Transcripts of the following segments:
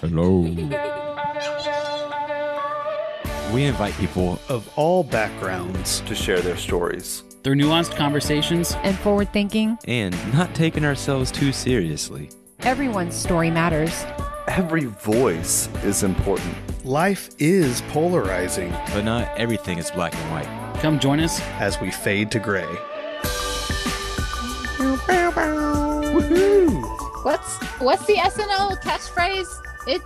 Hello. We invite people Of all backgrounds, to share their stories. Through nuanced conversations, and forward thinking, and not taking ourselves too seriously. everyone's story matters. Every voice is important. life is polarizing But not everything is black and white. come join us. as we fade to gray. What's what's the SNL catchphrase? It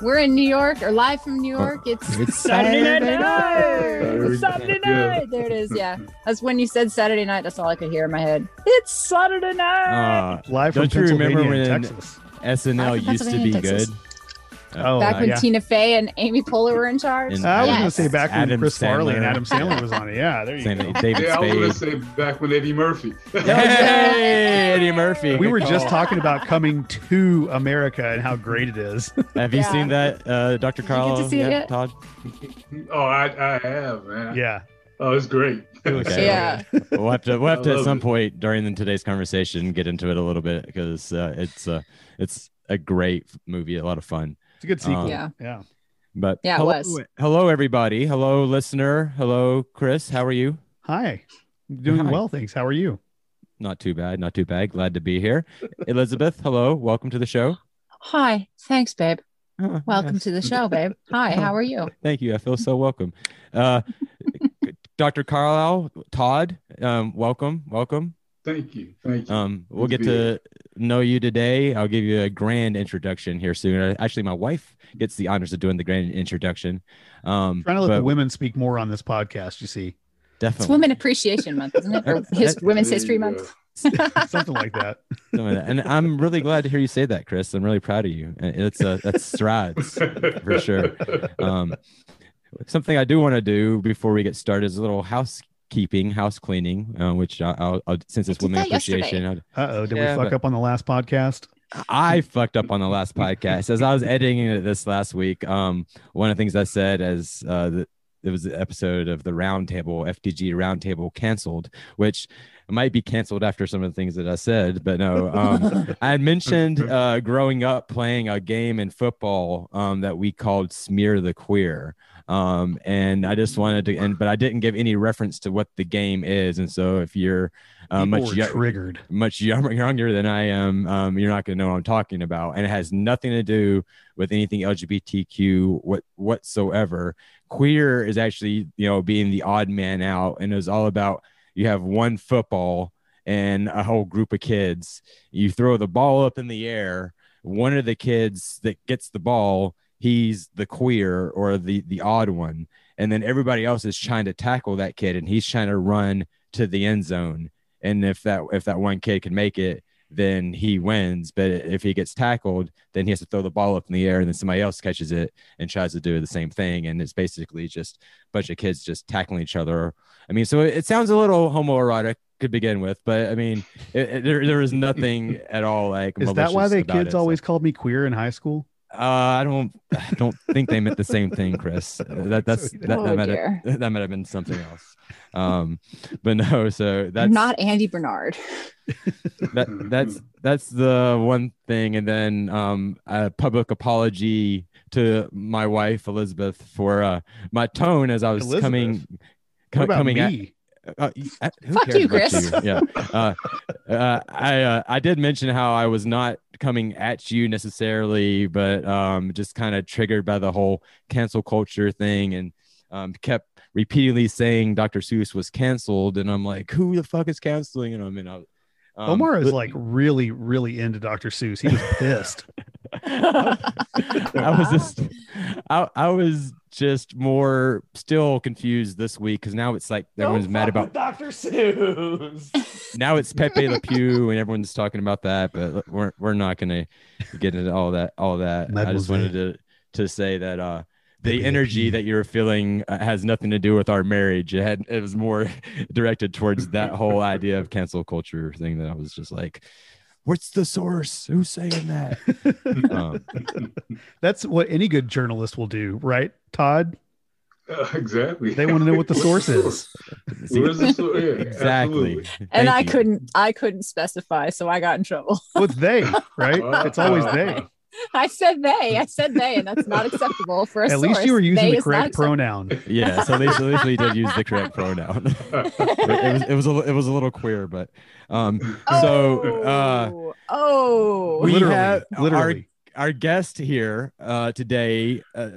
we're in New York or live from New York. It's, It's Saturday Saturday night. It's Saturday night. There it is. Yeah, that's when you said Saturday night. That's all I could hear in my head. It's Saturday night. Uh, Live from Don't you remember when- Texas. SNL used to be Pennsylvania, good. Texas. Oh, Back uh, when yeah. Tina Fey and Amy Poehler were in charge. And I was going to say back when Adam Chris Farley and Adam Sandler was on it. Yeah, there you Same go. David Yeah, I was gonna say back when Eddie Murphy. Hey, Eddie Murphy. We were just talking about coming to America and how great it is. Have you Yeah. seen that, uh, Dr. you get Carl? to see it yet? Todd? oh, I, I have, man. Yeah. Oh, it's great. Okay. Yeah. We'll have to we'll have to at some it. point during the, today's conversation get into it a little bit because uh, it's uh, it's a great movie, a lot of fun. It's a good sequel. Um, Yeah. Yeah. But Yeah, it hello, was. hello everybody, hello listener, hello Chris, how are you? Hi. Doing Hi. well, thanks. How are you? Not too bad, not too bad. Glad to be here. Elizabeth, hello, welcome to the show. Hi. Thanks, babe. Oh, Welcome yes. to the show, babe. Hi. How are you? Thank you. I feel so welcome. Uh, Dr. Carlisle, Todd, um, welcome, welcome. Thank you. Thank you. Um, we'll Good get to to know you today. I'll give you a grand introduction here soon. Uh, Actually, my wife gets the honors of doing the grand introduction. Um, Trying to let the women speak more on this podcast, you see. It's definitely Women Appreciation Month, isn't it? Or his, Women's History Month. Something like that. some of that. and I'm really glad to hear you say that, Chris. I'm really proud of you. Uh, It's a that's strides for sure. Um, something I do want to do before we get started is a little housekeeping, house cleaning, uh, which I- I'll, I'll since it's I did Women. Appreciation. Uh oh. Did Yeah, we fuck but- up on the last podcast? I fucked up on the last podcast as I was editing it this last week. Um, one of the things I said as uh, the, it was the episode of the Roundtable FTG Roundtable canceled, which might be canceled after some of the things that I said, but no. Um, I had mentioned uh, growing up playing a game in football um, that we called Smear the Queer. Um, and I just wanted to, and but I didn't give any reference to what the game is. And so if you're uh, much yo- triggered. much younger, younger than I am, um, you're not going to know what I'm talking about. And it has nothing to do with anything LGBTQ what, whatsoever. Queer is actually, you know, being the odd man out. And it's all about you have one football and a whole group of kids. You throw the ball up in the air. One of the kids that gets the ball, he's the queer or the the odd one. And then everybody else is trying to tackle that kid and he's trying to run to the end zone. And if that if that one kid can make it then he wins. But if he gets tackled then he has to throw the ball up in the air and then somebody else catches it and tries to do the same thing. And it's basically just a bunch of kids just tackling each other. I mean so it sounds a little homoerotic to begin with but i mean it, it- there, there is nothing at all like Is that why the kids it, so- always called me queer in high school? Uh, I don't. I don't think they meant the same thing, Chris. Uh, That that's that, Oh, that might dear. have, that might have been something else. Um, but no. So I'm that's not Andy Bernard. that that's that's the one thing, and then um, a public apology to my wife Elizabeth for uh, my tone as I was Elizabeth? coming co- coming at me? y- uh, who Fuck cares you, about Chris. you? Yeah. Uh, uh, I uh, I did mention how I was not coming at you necessarily, but um, just kind of triggered by the whole cancel culture thing, and um, kept repeatedly saying Dr. Seuss was canceled, and I'm like, who the fuck is canceling? And I mean, I, um, Omar is but- like really, really into Dr. Seuss. He was pissed. I was just, I, I was just more still confused this week because now it's like everyone's mad about Dr. Seuss. now it's Pepe Le Pew and everyone's talking about that, but we're we're not gonna get into all that all that. I just wanted to to say that uh the energy that you're feeling uh, has nothing to do with our marriage. It had it was more directed towards that whole idea of cancel culture thing that I was just like, what's the source? Who's saying that? um, That's what any good journalist will do, right, Todd? Uh, exactly. They want to know what the source is. Where's the source? Yeah, exactly. and Thank I you. couldn't I couldn't specify, so I got in trouble. Well, it's they, right? It's always they. I said they. I said they, and that's not acceptable for a At least you were using They the correct pronoun. Yeah, so they at least did use the correct pronoun. it was it was a, it was a little queer, but um so uh Oh, oh. we Literally, have literally. our our guest here uh today uh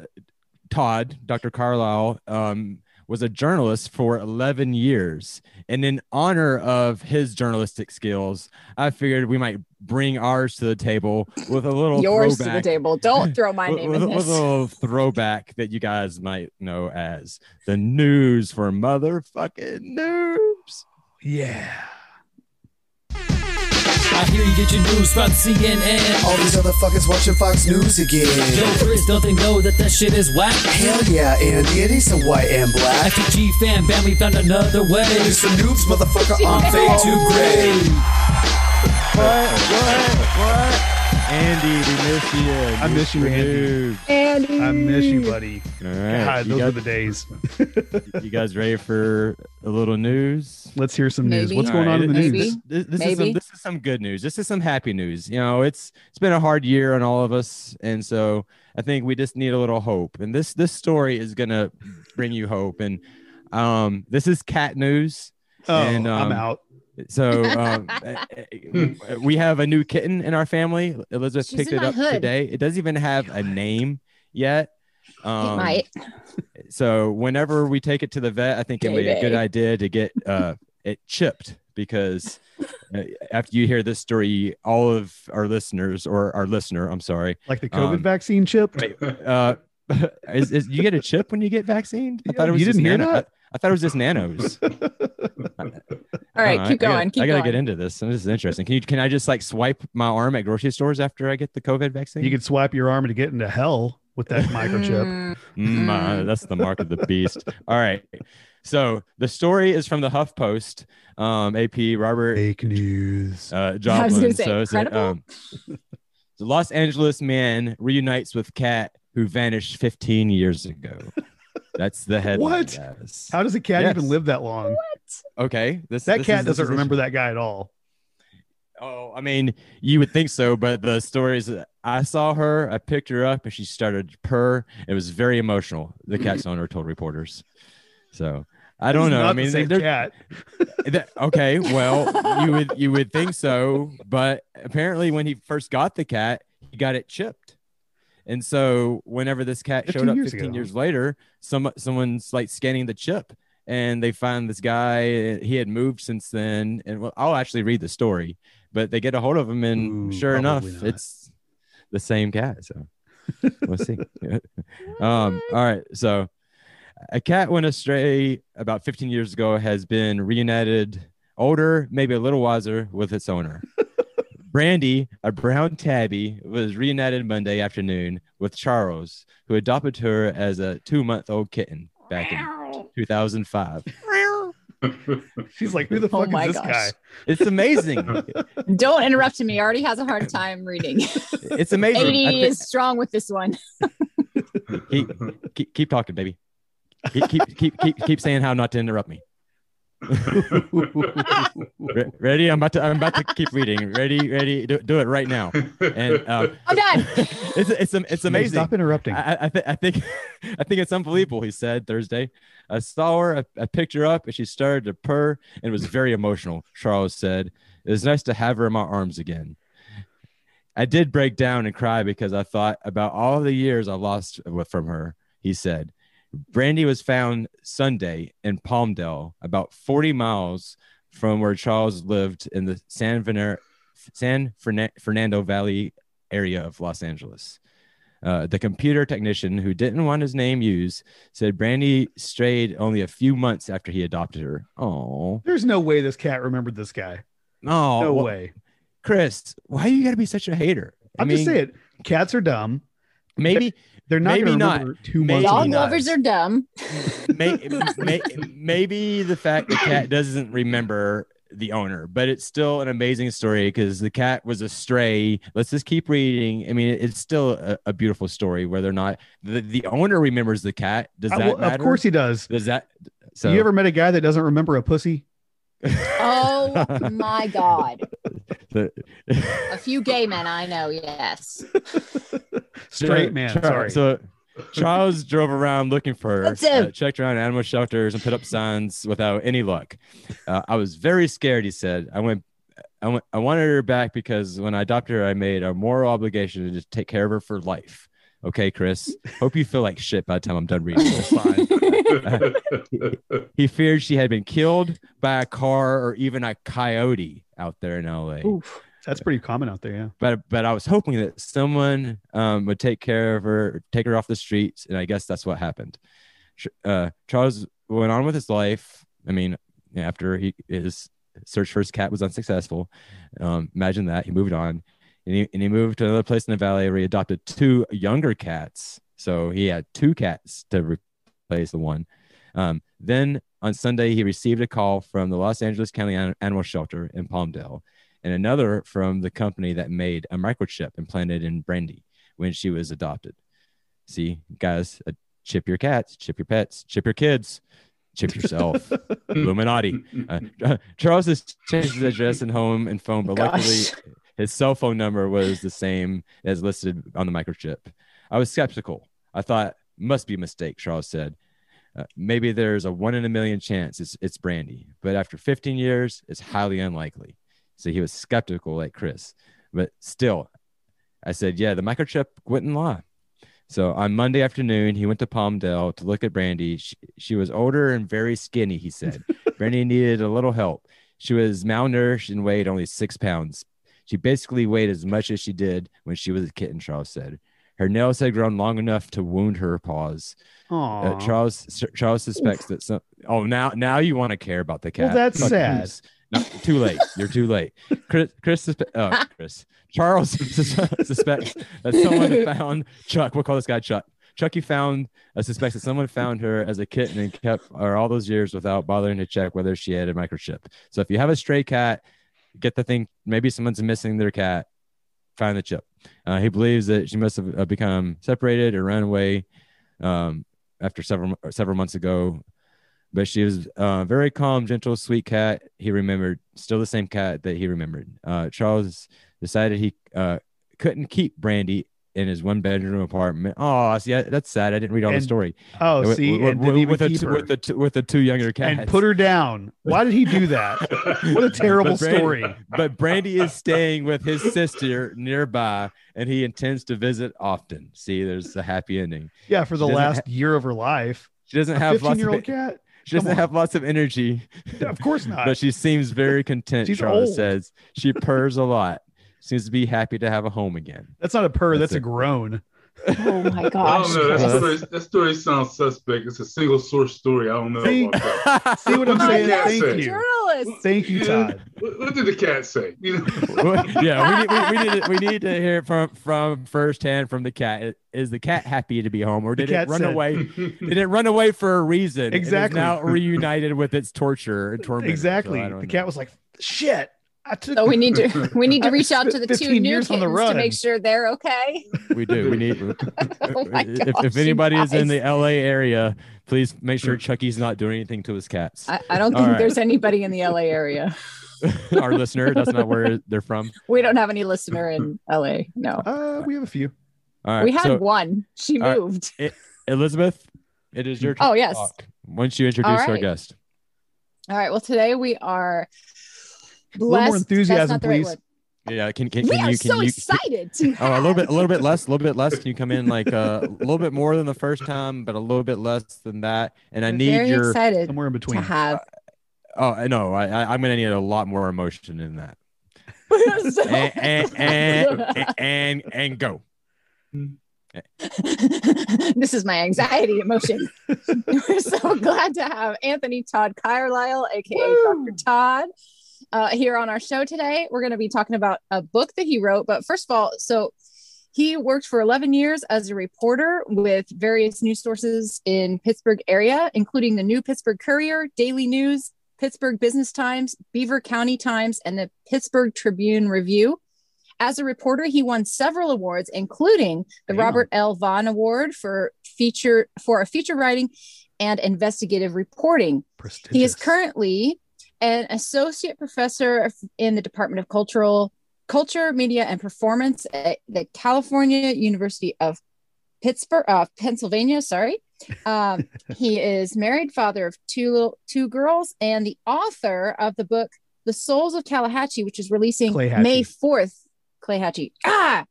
Todd, Dr. Carlisle, um, was a journalist for 11 years. And in honor of his journalistic skills, I figured we might bring ours to the table with a little Yours to the table. Don't throw my name with- in with this. a little throwback that you guys might know as the news for motherfucking noobs. Yeah. I hear you get your news from CNN. All these other fuckers watching Fox News again. Yo, Chris, don't they know that that shit is whack? Hell yeah, Andy, it is a white and black. FTG fan, bam, we found another way. The noobs, motherfucker, on fade to gray. What? What? What? Andy, we miss you. I miss you, Andy. Andy. I miss you, buddy. All right. God, you, those guys, were the days. you guys ready for a little news? Let's hear some news. Maybe. What's going All on in the right, news? This, this, this is some, this is some good news. This is some happy news. You know, it's it's been a hard year on all of us, and so I think we just need a little hope. And this this story is gonna bring you hope. And um, this is cat news. Oh, and, I'm um, out. So um, we have a new kitten in our family. Elizabeth She's picked it up hood. today. It doesn't even have a name yet. It Um, might. so whenever we take it to the vet, I think it would be a good idea to get uh, it chipped because uh, after you hear this story, all of our listeners or our listener, I'm sorry, Like the COVID um, vaccine chip. uh, is, is you get a chip when you get vaccinated? I thought it You was just didn't hear nano- that? I, I thought it was just nanos. All right, keep I gotta- going. Keep I gotta going. get into this. This is interesting. Can you can I just like swipe my arm at grocery stores after I get the COVID vaccine? You can swipe your arm to get into hell with that microchip. Mm, Mm, uh, that's the mark of the beast. All right. So the story is from the HuffPost. Um, AP Robert Fake news. uh, I was Jablon. say, so it's, credible? um, the Los Angeles man reunites with cat who vanished 15 years ago. That's the headline. What? guys. How does a cat Yes. even live that long? What? Okay. This That this cat is- doesn't is remember that guy at all. Oh, I mean, you would think so, but the stories I saw her, I picked her up and she started to purr. It was very emotional. The cat's owner told reporters. So I don't know. not I the mean, same they're- cat. that- okay, well, you would you would think so, but apparently, when he first got the cat, he got it chipped, and so whenever this cat showed up 15 ago. years later, some someone's like scanning the chip, and they find this guy. He had moved since then, and well, I'll actually read the story, but they get a hold of him, and Ooh, sure enough, not. it's the same cat. So we'll see. um, all right, so a cat went astray about 15 years ago has been reunited older maybe a little wiser with its owner brandy a brown tabby was reunited monday afternoon with charles who adopted her as a two-month-old kitten back in 2005 She's like, who the Oh fuck my is this gosh. guy? it's amazing Don't interrupt me. He already has a hard time reading. it's amazing I 80 thi- is strong with this one. keep, keep, keep talking baby keep, keep keep keep keep saying how not to interrupt me Re- ready? I'm about to. I'm about to keep reading. Ready? Ready? Do, do it right now. And uh, I'm done. it's it's it's May amazing. Stop interrupting. I, I, th- I think I think it's unbelievable. He said Thursday. I saw her. I, I picked her up, and she started to purr, and it was very emotional. Charles said it was nice to have her in my arms again. I did break down and cry because I thought about all the years I lost from her. He said, Brandy was found Sunday in Palmdale, about 40 miles from where Charles lived in the San, Vener- San Fernan- Fernando Valley area of Los Angeles. Uh, the computer technician who didn't want his name used said Brandy strayed only a few months after he adopted her. Oh, There's no way this cat remembered this guy. no, No way. Chris, why you got to be such a hater? I I'm mean, just saying, cats are dumb. maybe, They're not Maybe going to not. remember two Maybe months. Dog lovers are dumb. may, may, maybe the fact the cat doesn't remember the owner, but it's still an amazing story because the cat was a stray. Let's just keep reading. I mean, it's still a, a beautiful story. Whether or not the, the owner remembers the cat, does Uh, that well, matter? of course he does. does that. So you ever met a guy that doesn't remember a pussy? Oh my god. The- A few gay men I know, yes. Straight man. Char- Sorry. So Charles drove around looking for her, uh, checked around animal shelters and put up signs without any luck. Uh, I was very scared. He said, "I went." I, went, I wanted her back because when I adopted her, I made a moral obligation to just take care of her for life. Okay, Chris. Hope you feel like shit by the time I'm done reading this. he feared she had been killed by a car or even a coyote out there in LA Oof. That's pretty common out there. Yeah. but but I was hoping that someone um, would take care of her, take her off the streets, and I guess that's what happened. Uh, Charles went on with his life. I mean, after he his search for his cat was unsuccessful, um, imagine that he moved on, and he and he moved to another place in the valley where he adopted two younger cats. So he had two cats to replace the one. Um, then on Sunday, he received a call from the Los Angeles County Animal Shelter in Palmdale and another from the company that made a microchip implanted in Brandy when she was adopted. See, guys, uh, chip your cats, chip your pets, chip your kids, chip yourself. Illuminati. Uh, Charles has changed his address and home and phone, but luckily Gosh. His cell phone number was the same as listed on the microchip. I was skeptical. I thought must be a mistake. Charles said. Uh, maybe there's a one in a million chance it's it's Brandy, but after 15 years, it's highly unlikely. So he was skeptical, like Chris, but still, I said, yeah, the microchip wouldn't lie. So on Monday afternoon, he went to Palmdale to look at Brandy. She, she was older and very skinny, he said. Brandy needed a little help. She was malnourished and weighed only six pounds. She basically weighed as much as she did when she was a kitten, Charles said. Her nails had grown long enough to wound her paws. Uh, Charles Charles suspects that some. Oh, now now you want to care about the cat? Well, that's Fuck sad. No, too late. You're too late. Chris, Chris, oh, Chris. Charles suspects that someone found Chuck. We'll call this guy Chuck. Chucky found uh, suspects that someone found her as a kitten and kept her all those years without bothering to check whether she had a microchip. So if you have a stray cat, get the thing. Maybe someone's missing their cat. Find the chip. Uh, he believes that she must have uh, become separated or ran away um, after several several months ago. But she was uh, very calm, gentle, sweet cat. He remembered, still the same cat that he remembered. Uh, Charles decided he uh, couldn't keep Brandy in his one bedroom apartment. Oh, see, that's sad. I didn't read all the story. Oh, With- see, with, and didn't with, the two, with the two, with the two younger cats and put her down. Why did he do that? What a terrible But Brandy- story. But Brandy is staying with his sister nearby, and he intends to visit often. See, there's a happy ending. Yeah, for the She doesn't last year of her life. She doesn't A have lots 15 year old of cat? she doesn't have lots of energy, Of course not. but she seems very content. She's Charlotte old. says she purrs a lot. Seems to be happy to have a home again. That's not a purr. That's That's, a groan. Oh my I gosh. don't know. That Chris. story, that story sounds suspect. It's a single source story. I don't know See? about that. See what I'm saying? did the cat Thank say? you. Journalist. Thank you, Todd. What, what did the cat say? You know? yeah, we need, we, we need to, we need to hear from from firsthand from the cat. Is the cat happy to be home, or did it run said- away? Did it run away for a reason? Exactly. now reunited with its torture and torment. Exactly. The cat was like, shit. I took So we need to we need to reach out to the two new years on the kittens to make sure they're okay. We do. We need. Oh my if, if anybody is in the LA area, please make sure Chucky's not doing anything to his cats. I, I don't All think right. there's anybody in the LA area. Our listener, that's not where they're from. We don't have any listener in LA. No. Uh, we have a few. All right. we had so, one. She all right. moved. Elizabeth, it is your turn. Oh, yes. talk. Once you introduce our guest. All right. Well, today we are little more enthusiasm, not the right please. Yeah, can can, We can are you can so you excited to Oh, a little bit, a little bit less, a little bit less. Can you come in like uh, a little bit more than the first time, but a little bit less than that? And I We're need very your. excited Somewhere in between to between. have. Oh, I know. I, I I'm gonna need a lot more emotion in that. So- And and and, and, and go. this is my anxiety emotion. We're so glad to have Anthony Todd Carlisle, aka Dr. Todd, uh, here on our show today. We're going to be talking about a book that he wrote. But first of all, so he worked for 11 years as a reporter with various news sources in Pittsburgh area, including the New Pittsburgh Courier, Daily News, Pittsburgh Business Times, Beaver County Times, and the Pittsburgh Tribune Review. As a reporter, he won several awards, including the Damn. Robert L. Vann Award for feature for a feature writing and investigative reporting. He is currently an associate professor in the Department of Cultural Culture, Media, and Performance at the California University of Pittsburgh, uh, Pennsylvania. Sorry. Um, he is married, father of two two girls, and the author of the book "The Souls of Tallahatchie," which is releasing May fourth. Clayhatchie. Ah,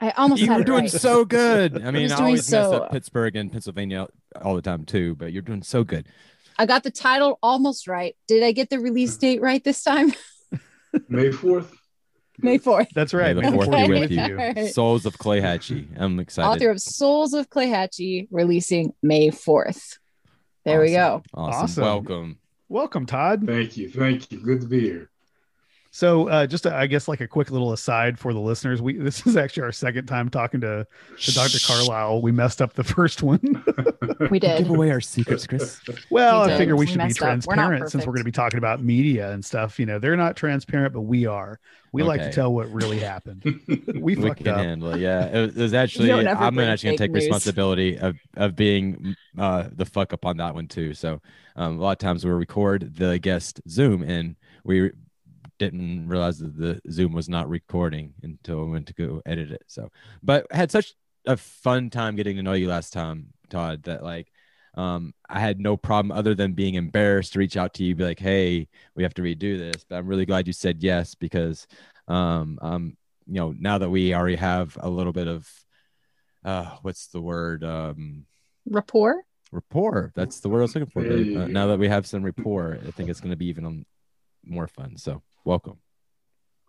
I almost You had were it doing right. so good. I mean, was I doing always mess so- up Pittsburgh and Pennsylvania all the time too, but you're doing so good. I got the title almost right. Did I get the release mm-hmm. date right this time? May 4th. May fourth. That's right. May May the the fourth fourth be be with with you. you. Right. Souls of Clayhatchie. I'm excited. Author of Souls of Clayhatchie, releasing May 4th. There we go. Awesome. Awesome. Welcome. Welcome, Todd. Thank you. Thank you. Good to be here. So, uh, just a, I guess like a quick little aside for the listeners, we this is actually our second time talking to, to Dr. Carlisle. We messed up the first one. We did. Give away our secrets, Chris. well, We I figure we We should be messed up. We're transparent since we're going to be talking about media and stuff. You know, they're not transparent, but we are. We like to tell what really happened. We we fucked can up. handle it. Yeah, it was, it was actually. I'm bring actually gonna fake take news. responsibility of of being uh, the fuck up on that one too. So um, a lot of times we record the guest Zoom and we didn't realize that the Zoom was not recording until I went to go edit it. So, but I had such a fun time getting to know you last time, Todd. That like. Um, I had no problem other than being embarrassed to reach out to you, be like, "Hey, we have to redo this." But I'm really glad you said yes because, um, um, you know, now that we already have a little bit of, uh, what's the word? Um, Rapport. rapport. That's the word I was looking for. There babe. you Uh, now that we have some rapport, I think it's going to be even more fun. So, welcome.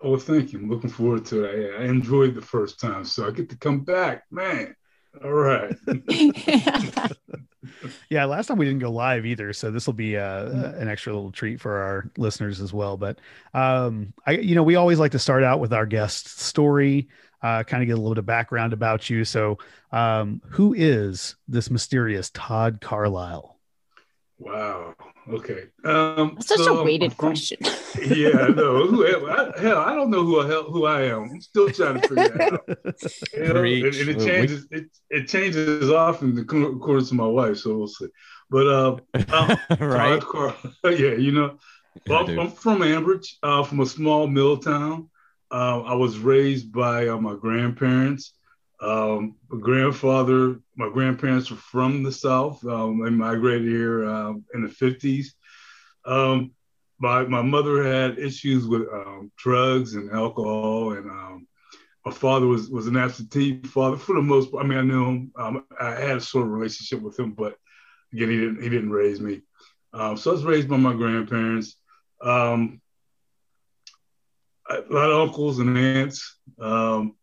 Oh, thank you. I'm looking forward to it. I, I enjoyed the first time, so I get to come back. Man. All right. Yeah, last time we didn't go live either, so this will be uh, an extra little treat for our listeners as well. But um, I, you know, we always like to start out with our guest story, uh, kind of get a little bit of background about you. So, um, who is this mysterious Todd Carlisle? Wow. Okay. Um, That's such so a I'm weighted from- question. yeah, I know. Who, I, hell, I don't know who I, who I am. I'm still trying to figure that out. You know, and, and it changes. It, it changes often according to my wife. So we'll see. But uh, um, right? Todd Car- yeah, you know, well, dude. I'm from Ambridge, uh, from a small mill town. Uh, I was raised by uh, my grandparents. Um, my grandfather, my grandparents were from the South. Um, they migrated here um, in the 50s. Um, my, my mother had issues with um, drugs and alcohol, and um, my father was, was an absentee father for the most part. I mean, I knew him. I had a sort of relationship with him, but again, he didn't he didn't raise me. So I was raised by my grandparents. Um, a lot of uncles and aunts. Um,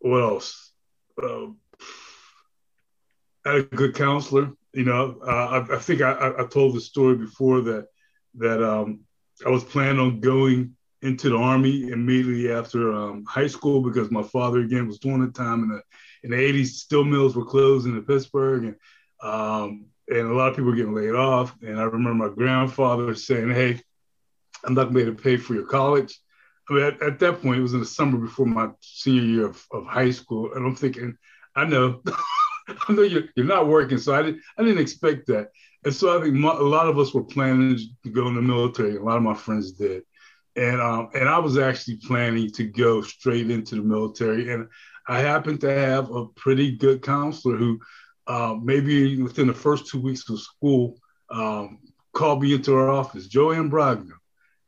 what else? Uh, had a good counselor. You know, uh, I, I think I, I- told the story before that that um, I was planning on going into the army immediately after um, high school because my father again was doing the time in the in the 80s. Steel mills were closing in Pittsburgh, and um, and a lot of people were getting laid off. And I remember my grandfather saying, "Hey, I'm not going to pay for your college. I mean, at, at that point, it was in the summer before my senior year of, of high school, and I'm thinking, I know, I know you're, you're not working, so I didn't I didn't expect that, and so I think mo- a lot of us were planning to go in the military. A lot of my friends did, and um, and I was actually planning to go straight into the military, and I happened to have a pretty good counselor who, uh, maybe within the first two weeks of school, um, called me into her office, Joanne Brogna.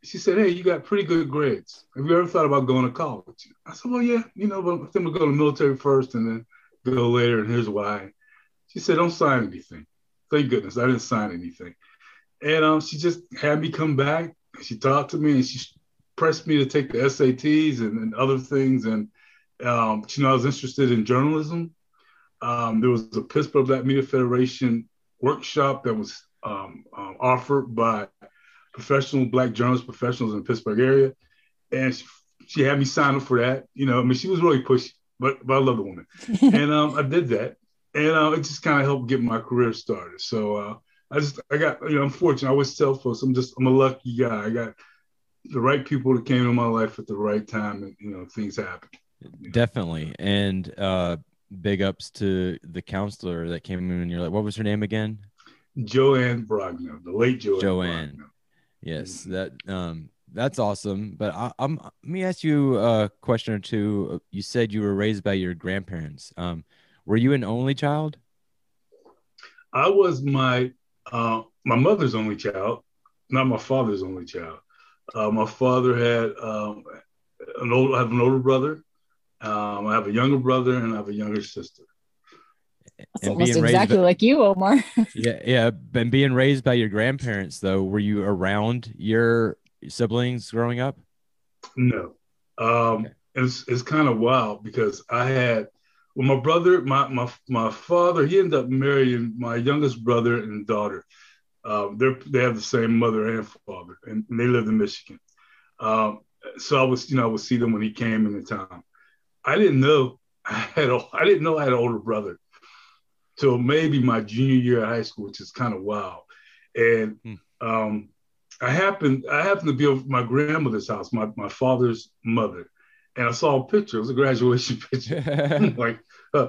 She said, "Hey, you got pretty good grades. Have you ever thought about going to college?" I said, "Well, yeah, you know, but I think we'll go to the military first, and then go later. And here's why." She said, "Don't sign anything." Thank goodness I didn't sign anything. And um, she just had me come back. She talked to me, and she pressed me to take the SATs and, and other things. And um, you know, I was interested in journalism. Um, there was a Pittsburgh Black Media Federation workshop that was um, um, offered by professional black journalist professionals in the Pittsburgh area, and she, she, had me sign up for that. You know, I mean, she was really pushy, but but I love the woman, and um, I did that, and uh, it just kind of helped get my career started. So uh, I just I got you know I'm fortunate. I always tell folks I'm just I'm a lucky guy. I got the right people that came in my life at the right time, and you know things happen. Definitely, and uh, big ups to the counselor that came in and you're like, what was her name again? Joanne Brogna, the late Joanne. Joanne. Brogna. Yes, that um that's awesome. But I, am let me ask you a question or two. You said you were raised by your grandparents. Um, were you an only child? I was my uh, my mother's only child, not my father's only child. Uh, my father had um, an old, I have an older brother. Um, I have a younger brother, and I have a younger sister. That's almost exactly by, like you, Omar. yeah, yeah. And being raised by your grandparents, though, were you around your siblings growing up? No. Um, okay. It's it's kind of wild because I had well, my brother, my my my father, he ended up marrying my youngest brother and daughter. Um, they they have the same mother and father, and, and they lived in Michigan. Um, so I was, you know, I would see them when he came into town. I didn't know I had a, I didn't know I had an older brother till maybe my junior year of high school, which is kind of wild. And hmm. um, I happened I happened to be at my grandmother's house, my, my father's mother, and I saw a picture. It was a graduation picture. like, uh,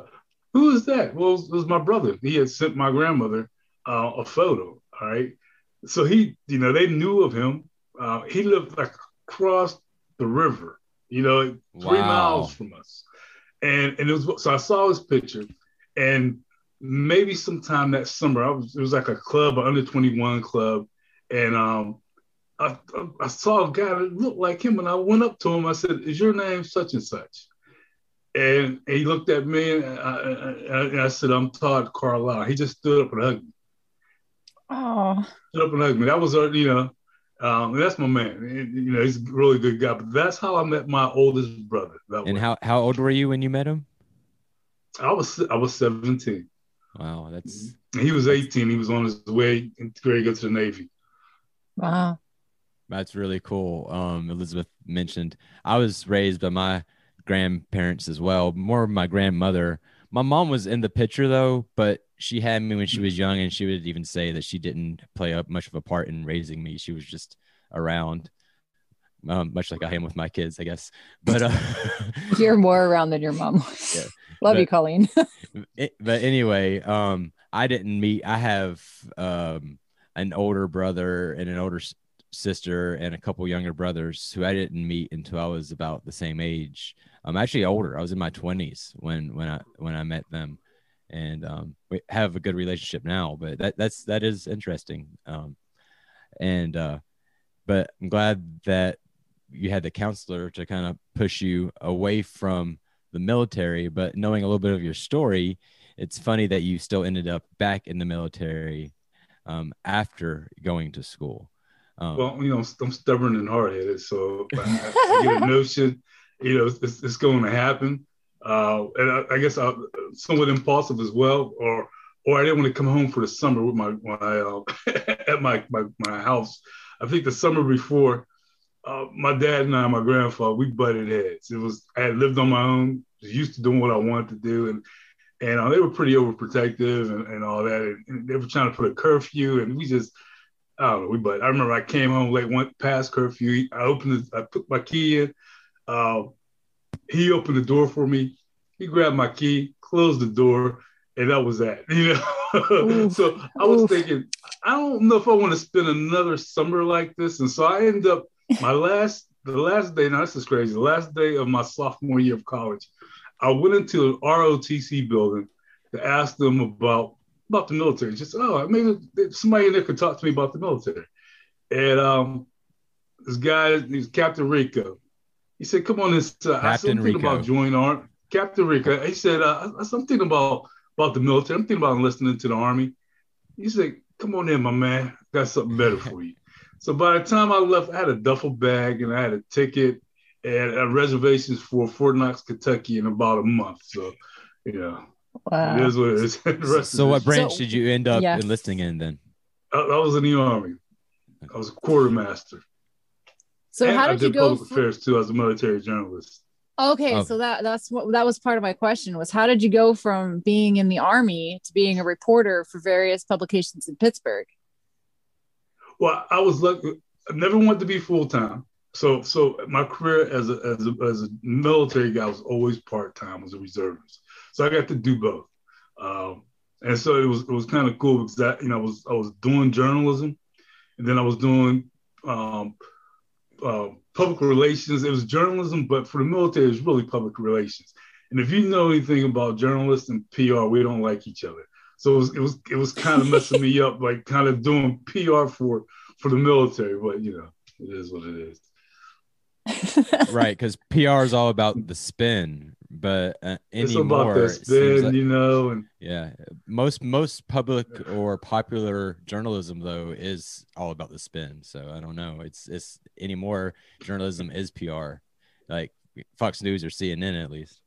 who is that? Well, it was, it was, my brother. He had sent my grandmother uh, a photo. All right, so he, you know, they knew of him. Uh, he lived like across the river, you know, three wow. miles from us. And and it was so I saw his picture, and maybe sometime that summer. I was it was like a club, an under 21 club, and um I, I saw a guy that looked like him, and I went up to him. I said, "Is your name such and such?" And he looked at me, and I, and I said, "I'm Todd Carlisle." He just stood up and hugged me. Oh, stood up and hugged me. That was, you know, um, that's my man. You know, he's a really good guy. But that's how I met my oldest brother. and way. how how old were you when you met him? I was I was 17. Wow, that's he was 18. He was on his way to go to the Navy. Wow. That's really cool. Um, Elizabeth mentioned I was raised by my grandparents as well, more of my grandmother. My mom was in the picture though, but she had me when she was young, and she would even say that she didn't play up much of a part in raising me. She was just around, um, much like I am with my kids, I guess. But uh, you're more around than your mom. Yeah. Love but, you, Colleen. it, but anyway, um, I didn't meet. I have um, an older brother and an older s- sister and a couple younger brothers who I didn't meet until I was about the same age. I'm actually older. I was in my 20s when when I when I met them, and um, we have a good relationship now. But that that's that is interesting. Um, and uh, but I'm glad that you had the counselor to kind of push you away from the military, but knowing a little bit of your story, it's funny that you still ended up back in the military um, after going to school. Um, well, you know, I'm stubborn and hard headed, so I, get a notion, you know, it's, it's going to happen. Uh, and I, I guess I'm somewhat impulsive as well, or or I didn't want to come home for the summer with my my uh, at my, my my house. I think the summer before, uh, my dad and I, my grandfather, we butted heads. It was I had lived on my own, used to doing what I wanted to do, and and uh, they were pretty overprotective and, and all that. And, and, they were trying to put a curfew, and we just I don't know. We, but I remember I came home late, went past curfew. I opened, it, I put my key in. Uh, he opened the door for me. He grabbed my key, closed the door, and that was that. You know. so I was thinking, I don't know if I want to spend another summer like this. And so I ended up my last, the last day. Now this is crazy. The last day of my sophomore year of college, I went into an ROTC building to ask them about about the military. Just oh, maybe somebody in there could talk to me about the military. And um, this guy, he's Captain Rico. He said, "Come on, this uh, I said, I'm thinking about joining Army." Captain Rico. He said, uh, "I'm thinking about about the military. I'm thinking about enlisting into the army." He said, "Come on in, my man. Got something better for you." So by the time I left, I had a duffel bag and I had a ticket and uh, reservations for Fort Knox, Kentucky, in about a month. So, you know, Wow. it is what it is. The So what history. branch did you end up yeah. enlisting in then? I, I was in the army. I was a quartermaster. So And how I did you did go? public From, affairs too as a military journalist. okay, Oh. so that that's what that was part of my question was how did you go from being in the army to being a reporter for various publications in Pittsburgh? Well, I was lucky. I never wanted to be full time. So, so my career as a, as a as a military guy was always part time as a reservist. So I got to do both, um, and so it was it was kind of cool because that you know I was I was doing journalism, and then I was doing um, uh, public relations. It was journalism, but for the military, it was really public relations. And if you know anything about journalists and PR, we don't like each other. So it was it was, it was kind of messing me up, like kind of doing PR for for the military. But you know, it is what it is. right, because PR is all about the spin, but uh, It's anymore, about that spin, like- you know, and yeah, most most public or popular journalism though is all about the spin. So I don't know. It's it's anymore. Journalism is PR, like Fox News or CNN at least.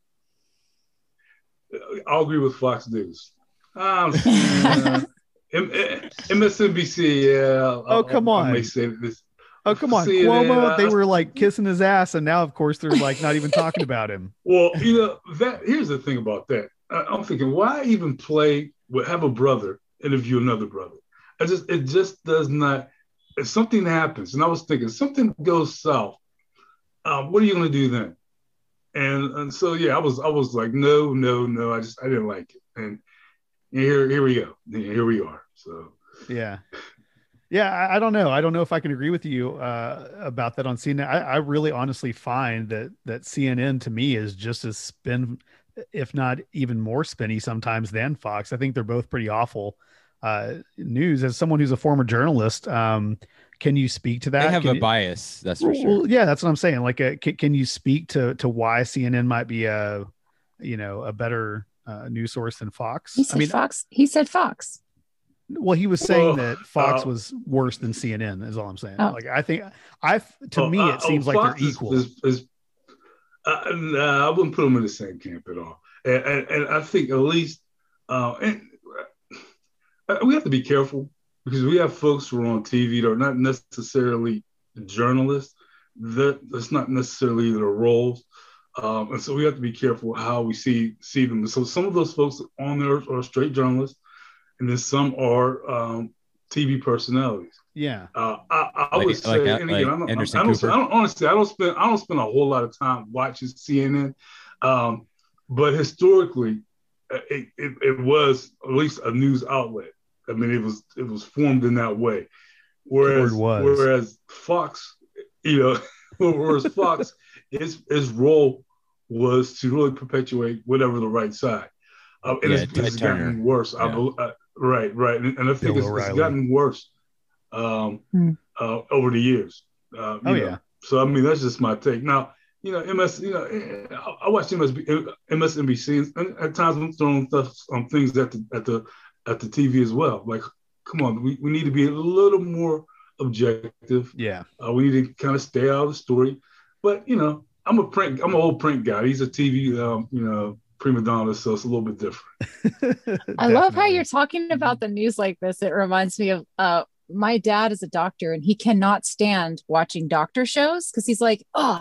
I'll agree with Fox News. Um, uh, M- M- MSNBC, yeah. Oh, come on. may say this. Oh come on, Cuomo! They were like kissing his ass, and now of course they're like not even talking about him. Well, you know that. Here's the thing about that. I, I'm thinking, why even play? with have a brother interview another brother. I just it just does not. If something happens, and I was thinking something goes south, um, what are you going to do then? And and so yeah, I was I was like, no, no, no. I just I didn't like it, and here here we go. Here we are. So Yeah. Yeah, I, I don't know. I don't know if I can agree with you uh, about that on CNN. I, I really honestly find that that CNN to me is just as spin, if not even more spinny sometimes than Fox. I think they're both pretty awful uh, news. As someone who's a former journalist, um, can you speak to that? They have Can a you- bias, that's for sure. Yeah, that's what I'm saying. Like, uh, can, can you speak to to why CNN might be a, you know, a better uh, news source than Fox? He said Fox. He said Fox. Well, he was saying Well, that Fox uh, was worse than CNN. Is all I'm saying. Oh. Like, I think I to Oh, me uh, it seems oh, like Fox they're equal. is- is- uh, nah, I wouldn't put them in the same camp at all. And, and, and I think at least, uh, and uh, we have to be careful because we have folks who are on TV that are not necessarily journalists. That that's not necessarily their roles. Um, and so we have to be careful how we see see them. So some of those folks on there are straight journalists, and then some are um, TV personalities. yeah. Uh, I, I Like- would say, uh, and like again, I don't, I, don't, I don't honestly, I don't spend, I don't spend a whole lot of time watching CNN, um, but historically, uh, it, it, it was at least a news outlet. I mean, it was it was formed in that way. Whereas, was. whereas Fox, you know, whereas Fox, his his role was to really perpetuate whatever the right side. Uh, and Yeah, it's, it's gotten worse. I Yeah. bel uh, right, right, and, and I think it's, it's gotten worse um, Hmm. uh, over the years. Uh, you Oh, know. yeah. So I mean, that's just my take. Now, you know, MS, you know, eh, I, I watch MSB, MSNBC, and at times I'm throwing stuff on things at the at the at the TV as well. Like, come on, we, we need to be a little more objective. Yeah. Uh, we need to kind of stay out of the story. But you know, I'm a print, I'm an old print guy. He's a TV, um, you know, prima donna, so it's a little bit different. I love how you're talking about the news like this. It reminds me of uh my dad is a doctor and he cannot stand watching doctor shows because he's like, oh,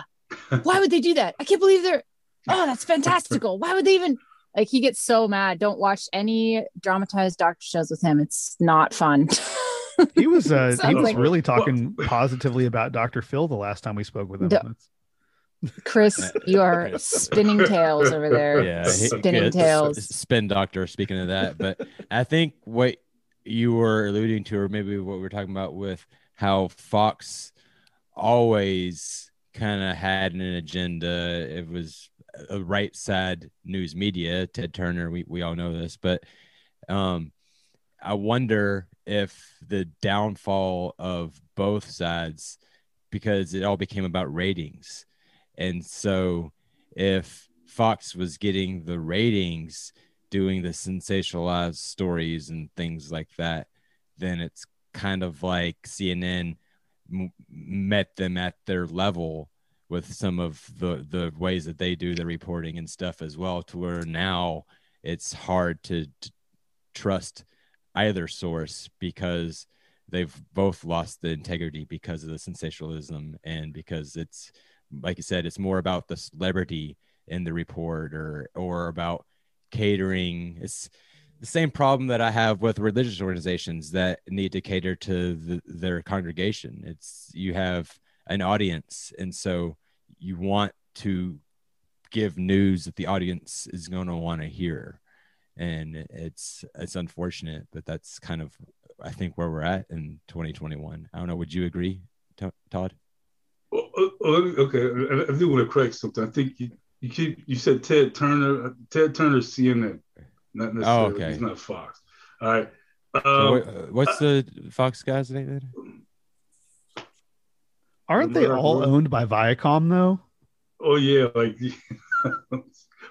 why would they do that? I can't believe they're oh, that's fantastical. Why would they even like he gets so mad. Don't watch any dramatized doctor shows with him. It's not fun. He was uh, he was like- really talking positively about Dr. Phil the last time we spoke with him. D- Chris, you are spinning tales over there. yeah, spinning yeah, tales. Spin doctor. Speaking of that, but I think what you were alluding to, or maybe what we were talking about with how Fox always kind of had an agenda. It was a right side news media. Ted Turner, we we all know this, but um, I wonder if the downfall of both sides, because it all became about ratings. And so if Fox was getting the ratings doing the sensationalized stories and things like that, then it's kind of like CNN m- met them at their level with some of the the ways that they do the reporting and stuff as well to where now it's hard to, to trust either source because they've both lost the integrity because of the sensationalism and because it's like you said it's more about the celebrity in the report or or about catering. It's the same problem that i have with religious organizations that need to cater to the, their congregation. It's you have an audience and so you want to give news that the audience is going to want to hear and it's it's unfortunate but that's kind of i think where we're at in 2021 i don't know would you agree todd Well, uh, uh, let me- okay, I, I do want to correct something. I think you you, keep, you said Ted Turner. uh, Ted Turner's CNN, not necessarily. Oh, okay. He's not Fox. All right. So Um, what- uh, what's the fox guy's name then? Aren't they all owned by Viacom though? oh yeah, like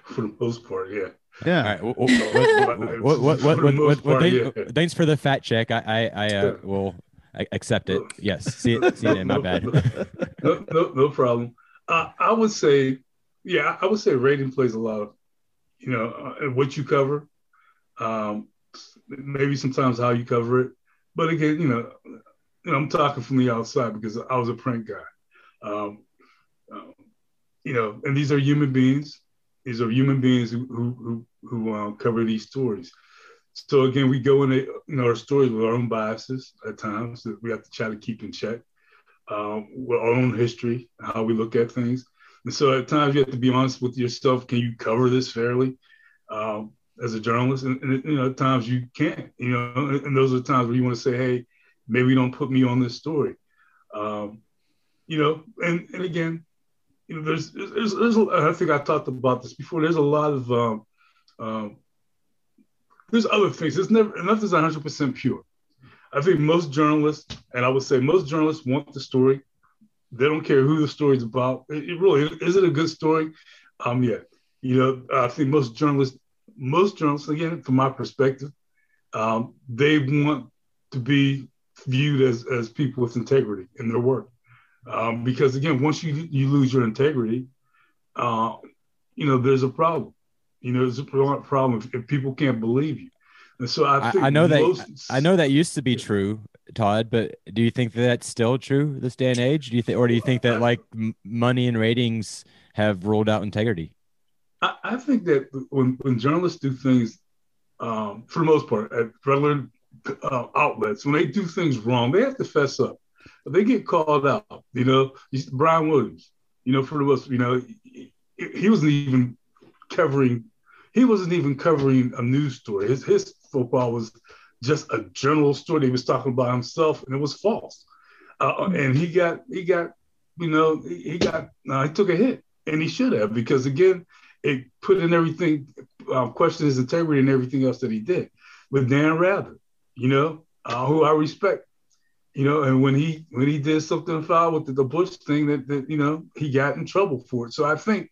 for the most part, yeah. Yeah. All right. What, what, what, For what, the what, what, what, part. Thanks for the fact check. I, I, I uh, will I accept it. Yes. See it. See it. My bad. no, no, no problem. Uh, I would say, yeah, I would say rating plays a lot of, you know, uh, what you cover, um, maybe sometimes how you cover it. But again, you know, you know, I'm talking from the outside because I was a print guy. Um, um, you know, and these are human beings. These are human beings who who who, uh, cover these stories. So again, we go into know our stories with our own biases at times that we have to try to keep in check um, with our own history, how we look at things. And so at times you have to be honest with yourself. Can you cover this fairly um, as a journalist? And, and, you know, at times you can't, you know, and, those are times where you want to say, hey, maybe don't put me on this story. Um, you know, and, and again, you know, there's, there's, there's, I think I talked about this before. There's a lot of, um, um, there's other things. It's never, nothing's 100% pure. I think most journalists, and I would say most journalists want the story. They don't care who the story's about. It, it really is it a good story? Um, yeah. You know, I think most journalists, most journalists, again, from my perspective, um, they want to be viewed as as people with integrity in their work. Um, because again, once you you lose your integrity, uh, you know, there's a problem. You know, there's a problem if, if people can't believe you. And so I I, think I know that I know that used to be true, Todd. But do you think that that's still true this day and age? Do you think, or do you think that like m- money and ratings have ruled out integrity? I, I think that when, when journalists do things, um, for the most part, at regular uh, outlets, when they do things wrong, they have to fess up. They get called out. You know, Brian Williams. You know, for the most, you know, he, he wasn't even covering. He wasn't even covering a news story. His his football was just a general story. He was talking about himself, and it was false. Uh, and he got he got you know he, got uh, he took a hit, and he should have because again it put in everything uh, question his integrity and everything else that he did with Dan Rather, you know, uh, who I respect, you know, and when he when he did something foul with the, the Bush thing that, that you know he got in trouble for it. So I think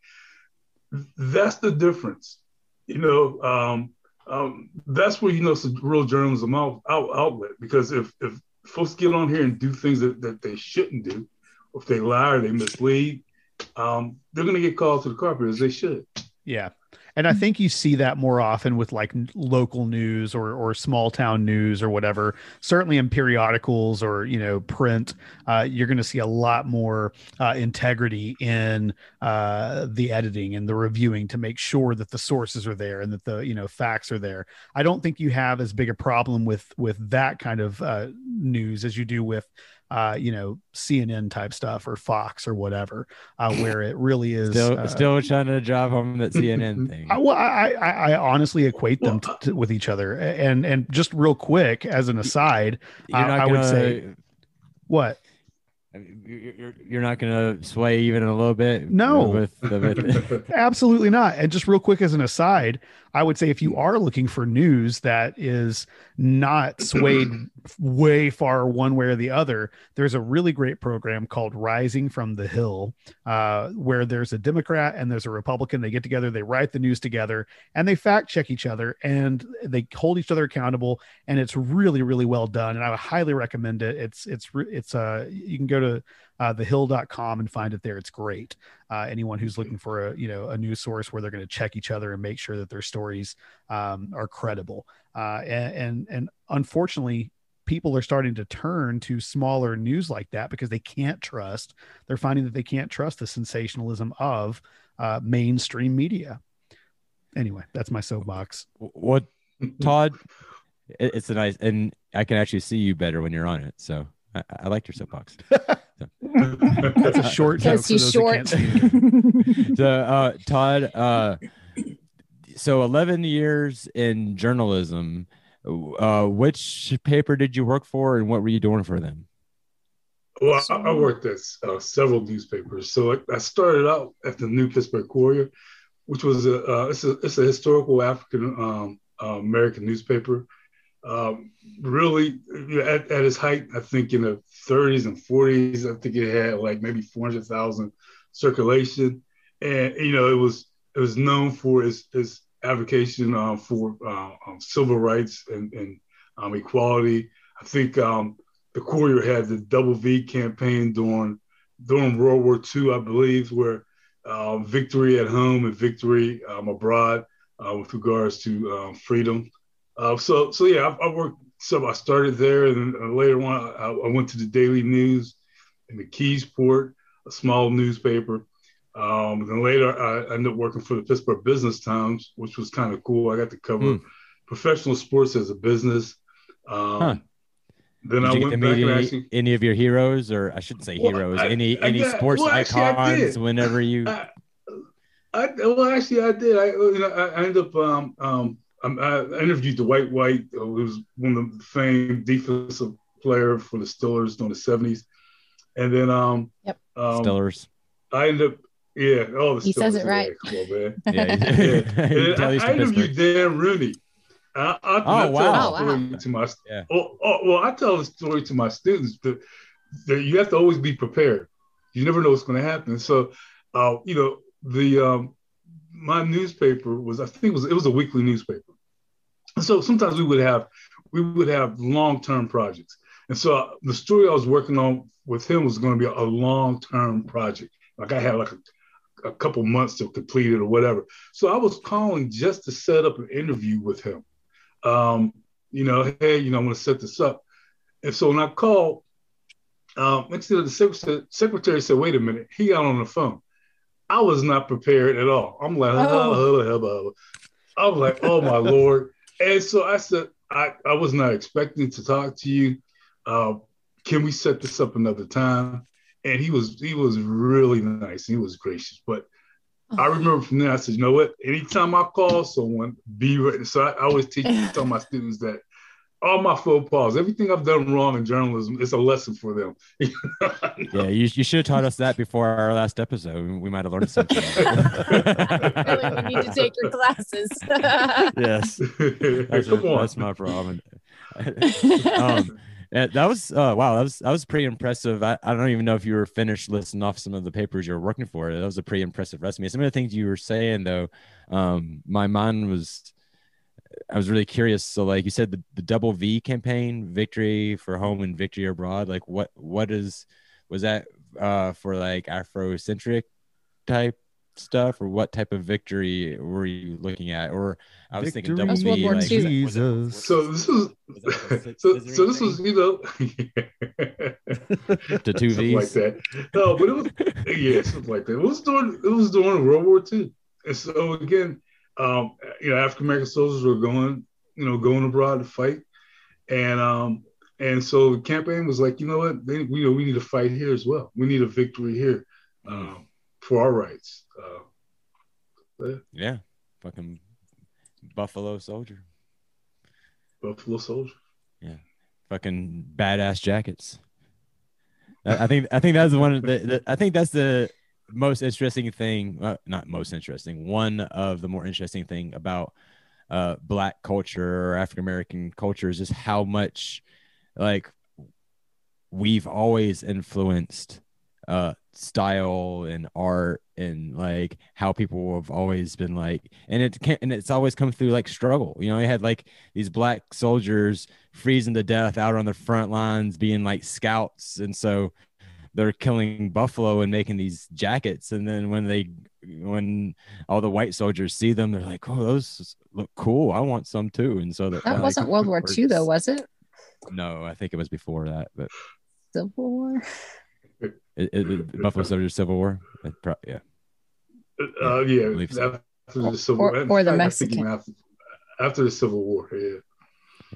that's the difference, you know. Um, um, that's where you know it's a real journalism out, out, outlet because if if folks get on here and do things that, that they shouldn't do, if they lie or they mislead, um, they're going to get called to the carpet as they should. Yeah. And I think you see that more often with like local news or or small town news or whatever. Certainly in periodicals or you know print, uh, you're going to see a lot more uh, integrity in uh, the editing and the reviewing to make sure that the sources are there and that the you know facts are there. I don't think you have as big a problem with with that kind of uh, news as you do with uh, you know, CNN type stuff or Fox or whatever, uh, where it really is Still, uh, still trying to drive home that CNN thing. I, well, I, I, I honestly equate them to, to- with each other, and and just real quick as an aside, I- I gonna, would say what you're, you're- not gonna sway even a little bit. No. with, with Absolutely not. And just real quick as an aside, I would say if you are looking for news that is not swayed way far one way or the other, there's a really great program called Rising from the Hill, uh, where there's a Democrat and there's a Republican. They get together, they write the news together, and they fact check each other and they hold each other accountable. And it's really, really well done. And I would highly recommend it. It's it's it's uh you can go to uh, thehill.com and find it there. It's great. Uh, anyone who's looking for a you know a news source where they're going to check each other and make sure that their stories um, are credible. Uh, and, and and unfortunately, people are starting to turn to smaller news like that because they can't trust. They're finding that they can't trust the sensationalism of uh, mainstream media. Anyway, that's my soapbox. what Todd? It's a nice, and I can actually see you better when you're on it. So I, I liked your soapbox. That's a short joke. Because for he's those who can't see me. so uh todd uh so 11 years in journalism uh which paper did you work for and what were you doing for them Well, I, I worked at uh, several newspapers. So I, I started out at the New Pittsburgh Courier, which was a uh, it's a it's a historical African um, uh, American newspaper. Um, really, at, at its height, I think in the 30s and 40s, I think it had like maybe 400,000 circulation, and you know it was it was known for its its advocation uh, for uh, um, civil rights and, and um, equality. I think um, the Courier had the Double V campaign during during World War II, I believe, where um, victory at home and victory um, abroad uh, with regards to um, freedom. Uh, so, so yeah, I, I worked. So I started there, and then uh, later on, I, I went to the Daily News in the McKeesport, a small newspaper. Um, then later, I ended up working for the Pittsburgh Business Times, which was kind of cool. I got to cover Hmm. professional sports as a business. Um, Huh. Then did I went to back any, actually any of your heroes or i shouldn't say Well, heroes I- any I any got- sports well, actually, icons whenever you I, well, actually, I did. I, you know, I I ended up. Um, um, um, I interviewed Dwight White, uh, who was one of the famed defensive player for the Steelers during the seventies, and then um, Yep. um, Stillers. I ended up. Yeah, oh, the He says it right. yeah, Come on, man. yeah, Yeah. And I, you I some interviewed Dan Rooney. I, I, Oh, I tell wow. the story Oh, wow. to my Yeah. oh, oh, well, I tell the story to my students that, that you have to always be prepared. You never know what's going to happen. So, uh, you know, the um, my newspaper was I think it was it was a weekly newspaper. So sometimes we would have we would have long term projects, and so the story I was working on with him was going to be a long term project. Like I had like a, a couple months to complete it or whatever. So I was calling just to set up an interview with him. Um, you know, hey, you know, I'm going to set this up. And so when I called, um, next thing the secretary, secretary said, "Wait a minute," he got on the phone. I was not prepared at all. I'm like, Oh. I was like, oh my lord. And so I said, I, I was not expecting to talk to you. Uh, can we set this up another time? And he was he was really nice. He was gracious. But I remember from there, I said, you know what? Anytime I call someone, be ready. So I, I always teach tell my students that all my faux pas, everything I've done wrong in journalism, it's a lesson for them. yeah you, you should have taught us that before our last episode. We might have learned something. Really, you need to take your classes. yes. That's, Come on. that's my problem. Um yeah, that was uh, wow that was that was pretty impressive. I, I don't even know if you were finished listing off some of the papers you were working for. That was a pretty impressive resume. Some of the things you were saying though um my mind was i was really curious so like you said the, the double v campaign victory for home and victory abroad like what what is was that uh for like afrocentric type stuff, or what type of victory were you looking at? Or I was thinking double V. Like, II. was it- was it- Jesus. So this was Was that so, so this thing? was you know the two something like that. No, but it was yeah, something like that. It was during it was during World War II, and so again, um, you know, African American soldiers were going, you know, going abroad to fight, and um, and so the campaign was like, you know what, they, we know we need to fight here as well. We need a victory here um, for our rights. Uh, Yeah, fucking Buffalo Soldier. Buffalo Soldier. Yeah, fucking badass jackets. I I think I think that's one of the, the I think that's the most interesting thing. Uh, not most interesting. One of the more interesting thing about uh, black culture or African American culture is just how much like we've always influenced uh style and art and like how people have always been like and it can't and it's always come through like struggle you know you had like these black soldiers freezing to death out on the front lines being like scouts and so they're killing buffalo and making these jackets and then when they when all the white soldiers see them they're like oh those look cool i want some too and so That like, wasn't World War II, though, was it? no i think it was before that but Civil War. it, it, it- buffalo soldiers civil war It pro- yeah Uh, yeah, believe so. after the Civil Or- or the I think even Mexican. After, after the Civil War, yeah.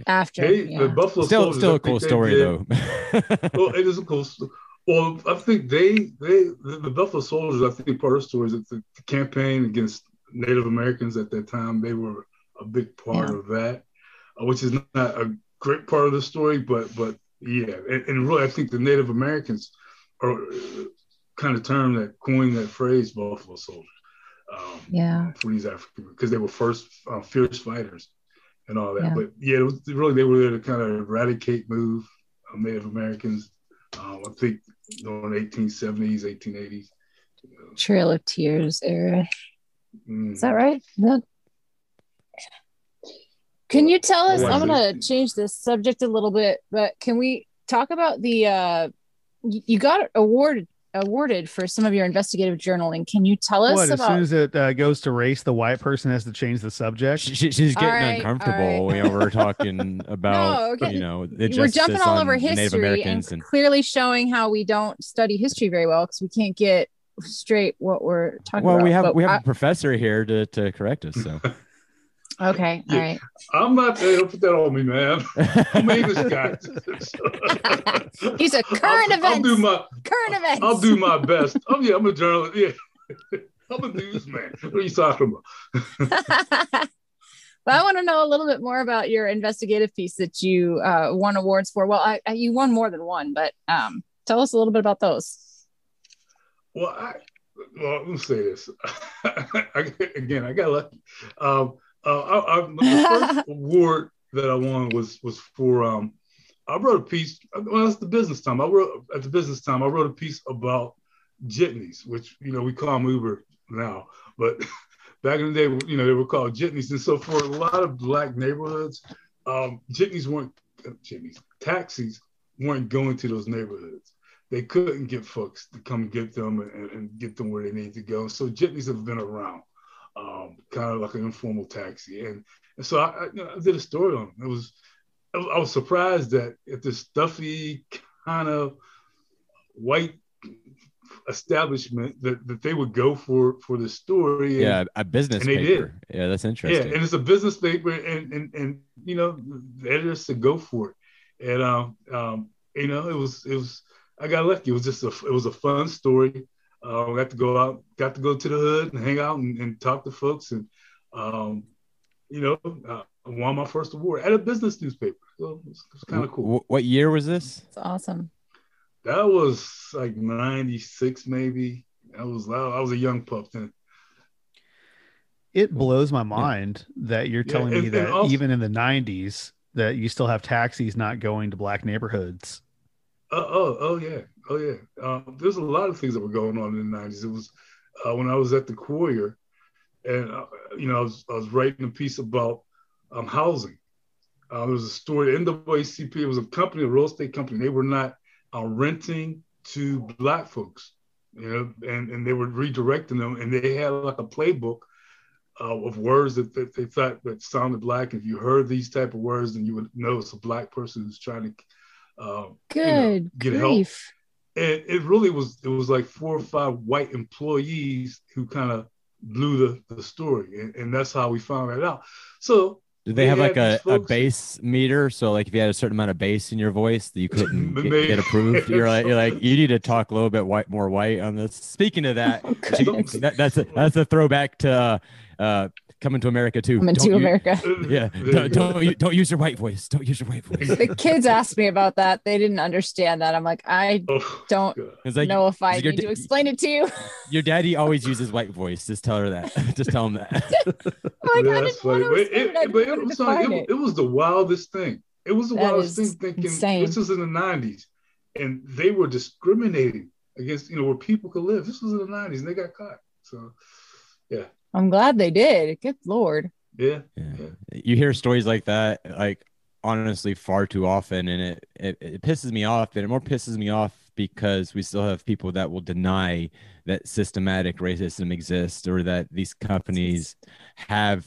After. Hey, yeah. the Buffalo still Soldiers, still I a cool story did- though Well, it is a cool story. Well, I think they they the, Buffalo Soldiers. I think part of the story is that the, campaign against Native Americans at that time they were a big part Yeah. of that, uh, which is not a great part of the story, but but yeah, and, and really I think the Native Americans are uh, kind of term that coined that phrase Buffalo Soldiers. Um, Yeah. for these African because they were first uh, fierce fighters and all that. Yeah. But yeah, it was really they were there to kind of eradicate, move uh, Native Americans. Um, I think during the 1870s, 1880s. Trail of Tears era. Mm. Is that right? That- Can you tell us? I'm gonna change the subject a little bit, but can we talk about the? uh You got awarded awarded for some of your investigative journaling. Can you tell us What? As soon as it uh, goes to race, the white person has to change the subject. She, she- she's getting right, uncomfortable. all You know, we're talking about no, okay. you know we're jumping all over history and, and, clearly showing how we don't study history very well because we can't get straight what we're talking well, about. Well, we have But we have I- a professor here to to correct us. So okay, all Yeah. right. I'm not there. Don't put that on me, man. I'm an English guy. He's a current I'll, I'll do my current events. I'll do my best. Oh yeah, I'm a journalist. Yeah. I'm a newsman. What are you talking about? but I want to know a little bit more about your investigative piece that you uh, won awards for. Well, I, I, you won more than one, but um, tell us a little bit about those. Well, I, well, let me say this. I, again, I got lucky. Um, uh, I, I, the first award that I won was was for um, I wrote a piece. Well, it's the business time. I wrote at the business time. I wrote a piece about jitneys, which you know we call them Uber now, but back in the day, you know they were called jitneys. And so for a lot of black neighborhoods, um, jitneys weren't uh, jitneys. Taxis weren't going to those neighborhoods they couldn't get folks to come get them and, and get them where they need to go. So jitneys have been around, um, kind of like an informal taxi. And, and so I, I, you know, I did a story on it. It was I was- surprised that at this stuffy kind of white establishment that, that they would go for for the story. And, yeah, a business and they paper. Yeah, that's interesting. yeah, and it's a business paper, and and and you know the editors said go for it, and um um you know it was it was I got lucky. It was just a it was a fun story. Uh, got to go out, got to go to the hood and hang out and, and talk to folks, and um you know uh, I won my first award at a business newspaper. So it was, it kind of cool. What year was this? It's awesome. That was like '96 maybe. I was I was a young pup then. It blows my mind that you're telling me and- and that also- even in the 90s that you still have taxis not going to black neighborhoods. Oh, oh, oh yeah, oh yeah. Um, there's a lot of things that were going on in the '90s. It was uh, when I was at the Courier, and uh, you know, I was, I was writing a piece about um, housing. Uh, there was a story. NAACP it was a company, a real estate company. They were not uh, renting to black folks you know, and, and they were redirecting them, and they had like a playbook uh, of words that, that they thought that sounded black. If you heard these type of words, then you would know it's a black person who's trying to uh, you know, Good get help. grief. And it really was it was like four or five white employees who kind of blew the, the story, and, and that's how we found that out. So Did they have like a, a bass meter? So like if you had a certain amount of bass in your voice that you couldn't get, get approved, you're like you're like you need to talk a little bit white more white on this. Speaking of that, that that's a, that's a throwback to uh, coming to America too. Coming Don't to u- America. Yeah, don't don't, don't use your white voice. Don't use your white voice. The kids asked me about that. They didn't understand that. I'm like, I Oh, don't like know if I your need da- to explain it to you. your daddy always uses white voice. Just tell her that. Just tell him that. Like, I That's funny. to But explain it. It, but it was like- it, it. it was the wildest thing. It was the That wildest thing thinking insane. this was in the 90s and they were discriminating against, you know, where people could live. This was in the 90s and they got caught. So, yeah, I'm glad they did. Good lord. yeah. Yeah. Yeah. You hear stories like that, like honestly, far too often, and it, it it pisses me off. And it more pisses me off because we still have people that will deny that systematic racism exists or that these companies have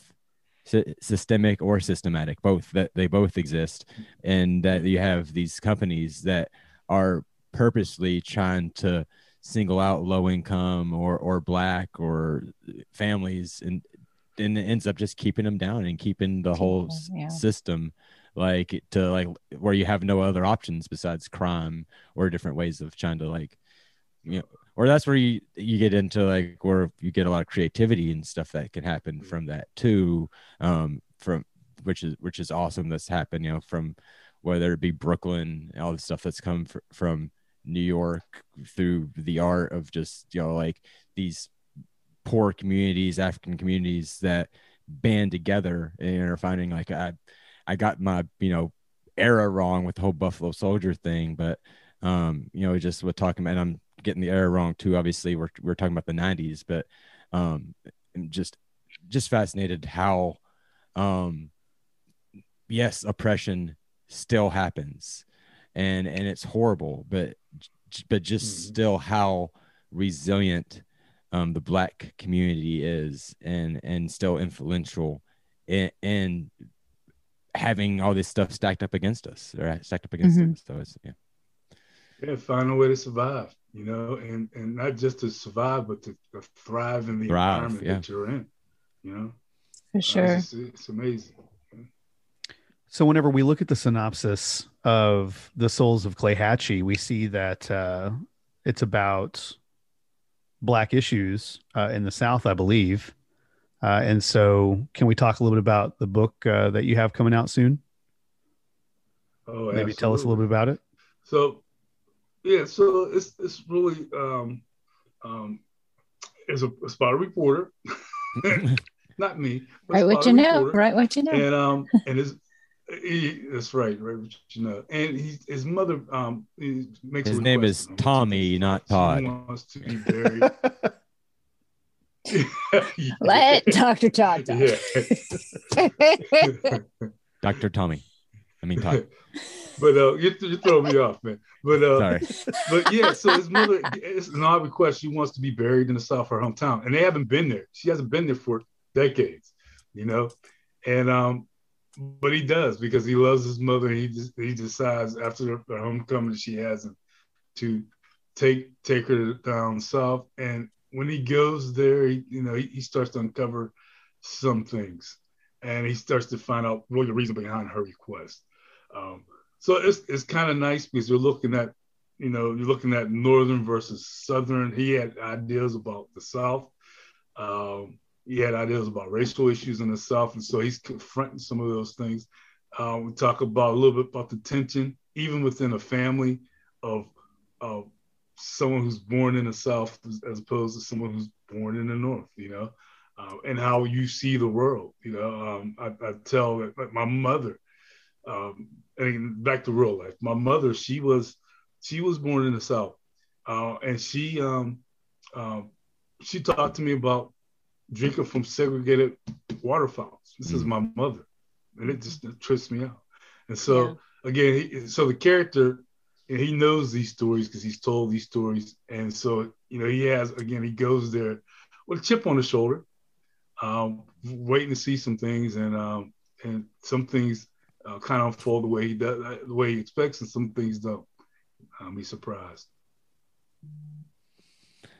sy- systemic or systematic both that they both exist and that you have these companies that are purposely trying to single out low income or or black or families and and it ends up just keeping them down and keeping the whole yeah. system like to like where you have no other options besides crime or different ways of trying to like you know or that's where you you get into like where you get a lot of creativity and stuff that can happen from that too um from which is which is awesome that's happened you know from whether it be brooklyn all the stuff that's come fr- from new york through the art of just you know like these poor communities african communities that band together and are finding like i i got my you know era wrong with the whole buffalo soldier thing but um you know just with talking about and i'm getting the era wrong too obviously we're, we're talking about the 90s but um I'm just just fascinated how um yes oppression still happens and and it's horrible but but just Mhm. still how resilient um the black community is and and still influential in, in having all this stuff stacked up against us or stacked up against Mhm. us so it's yeah Yeah, find a way to survive, you know, and and not just to survive, but to, to thrive in the Thrive, environment yeah. that you're in. You know, For Uh, sure. it's, it's amazing. So whenever we look at the synopsis of the Souls of Waxahachie, we see that uh, it's about black issues uh, in the South, I believe. Uh, and so, can we talk a little bit about the book uh, that you have coming out soon? Oh, Maybe tell us a little bit about it. So, yeah, so it's it's really um, um, it's a, it's about a reporter, not me. but Right what you a know. reporter. Right what you know. and um and his he, that's right right what you know and he, his mother um he makes a his name is of him. tommy not She todd wants to be buried Yeah. Let Dr. Todd talk. Yeah. dr tommy i mean todd but uh you, you throw me off man but uh sorry but yeah, so his mother, it's an odd request. She wants to be buried in the South, of her hometown, and they haven't been there. She hasn't been there for decades, you know. And um, but he does because he loves his mother. He he decides after the, the homecoming she has him to take take her down south. And when he goes there, he, you know, he, he starts to uncover some things, and he starts to find out really the reason behind her request. Um, so it's it's kind of nice because you're looking at you know, you're looking at northern versus southern. He had ideas about the South. Um, he had ideas about racial issues in the South, and so he's confronting some of those things. Uh, we talk about a little bit about the tension, even within a family, of of someone who's born in the South as opposed to someone who's born in the North. You know, uh, and how you see the world. You know, um, I, I tell like my mother. Um, mean, back to real life. My mother, she was she was born in the South, uh, and she um, um, she talked to me about drinking from segregated water fountains. This is my mother, and it just it trips me out. And so again, he, so the character and he knows these stories because he's told these stories, and so you know he has again he goes there with a chip on his shoulder, um, waiting to see some things, and um, and some things uh, kind of unfold the way he does, the way he expects, and some things don't. Um, he's surprised.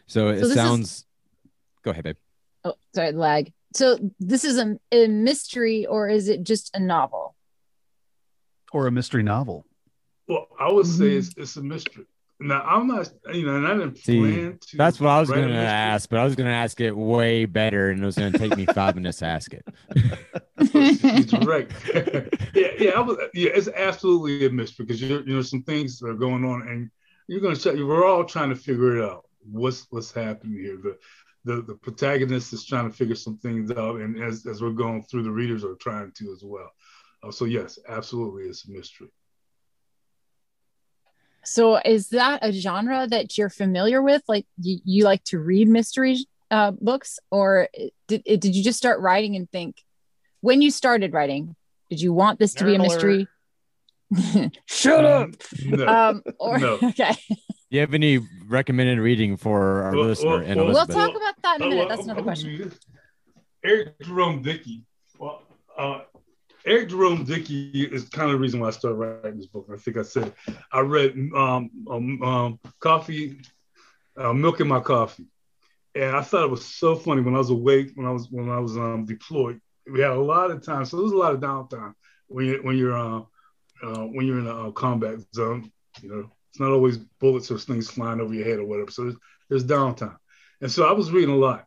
So it So this is- sounds. Go ahead, babe. Oh, sorry, lag. So this is a, a mystery, or is it just a novel? Or a mystery novel. Well, I would say Mm-hmm. it's, it's a mystery. Now I'm not, you know, and I didn't See, plan to. that's what I was going to ask, but I was going to ask it way better, and it was going to take me five minutes to ask it. He's right. yeah, yeah, I was, yeah. It's absolutely a mystery because you you know some things are going on, and you're gonna check. We're all trying to figure it out. What's what's happening here? The the the protagonist is trying to figure some things out, and as as we're going through, the readers are trying to as well. Uh, so yes, absolutely, it's a mystery. So is that a genre that you're familiar with? Like you, you like to read mystery uh, books, or did did you just start writing and think when you started writing? Did you want this to be a mystery? Shut up. No, Um, or no. okay, Do you have any recommended reading for our Well, listener well, and well, we'll Elizabeth? talk about that in a minute. That's another question. Eric Jerome Dickey. Well, uh, Eric Jerome Dickey is kind of the reason why I started writing this book. I think I said I read um, um, um, Coffee, uh, Milk in My Coffee, and I thought it was so funny when I was awake when I was when I was um, deployed. We had a lot of time, so there was a lot of downtime when you when you're uh, uh, when you're in a uh, combat zone. You know, it's not always bullets or things flying over your head or whatever. So there's, there's downtime, and so I was reading a lot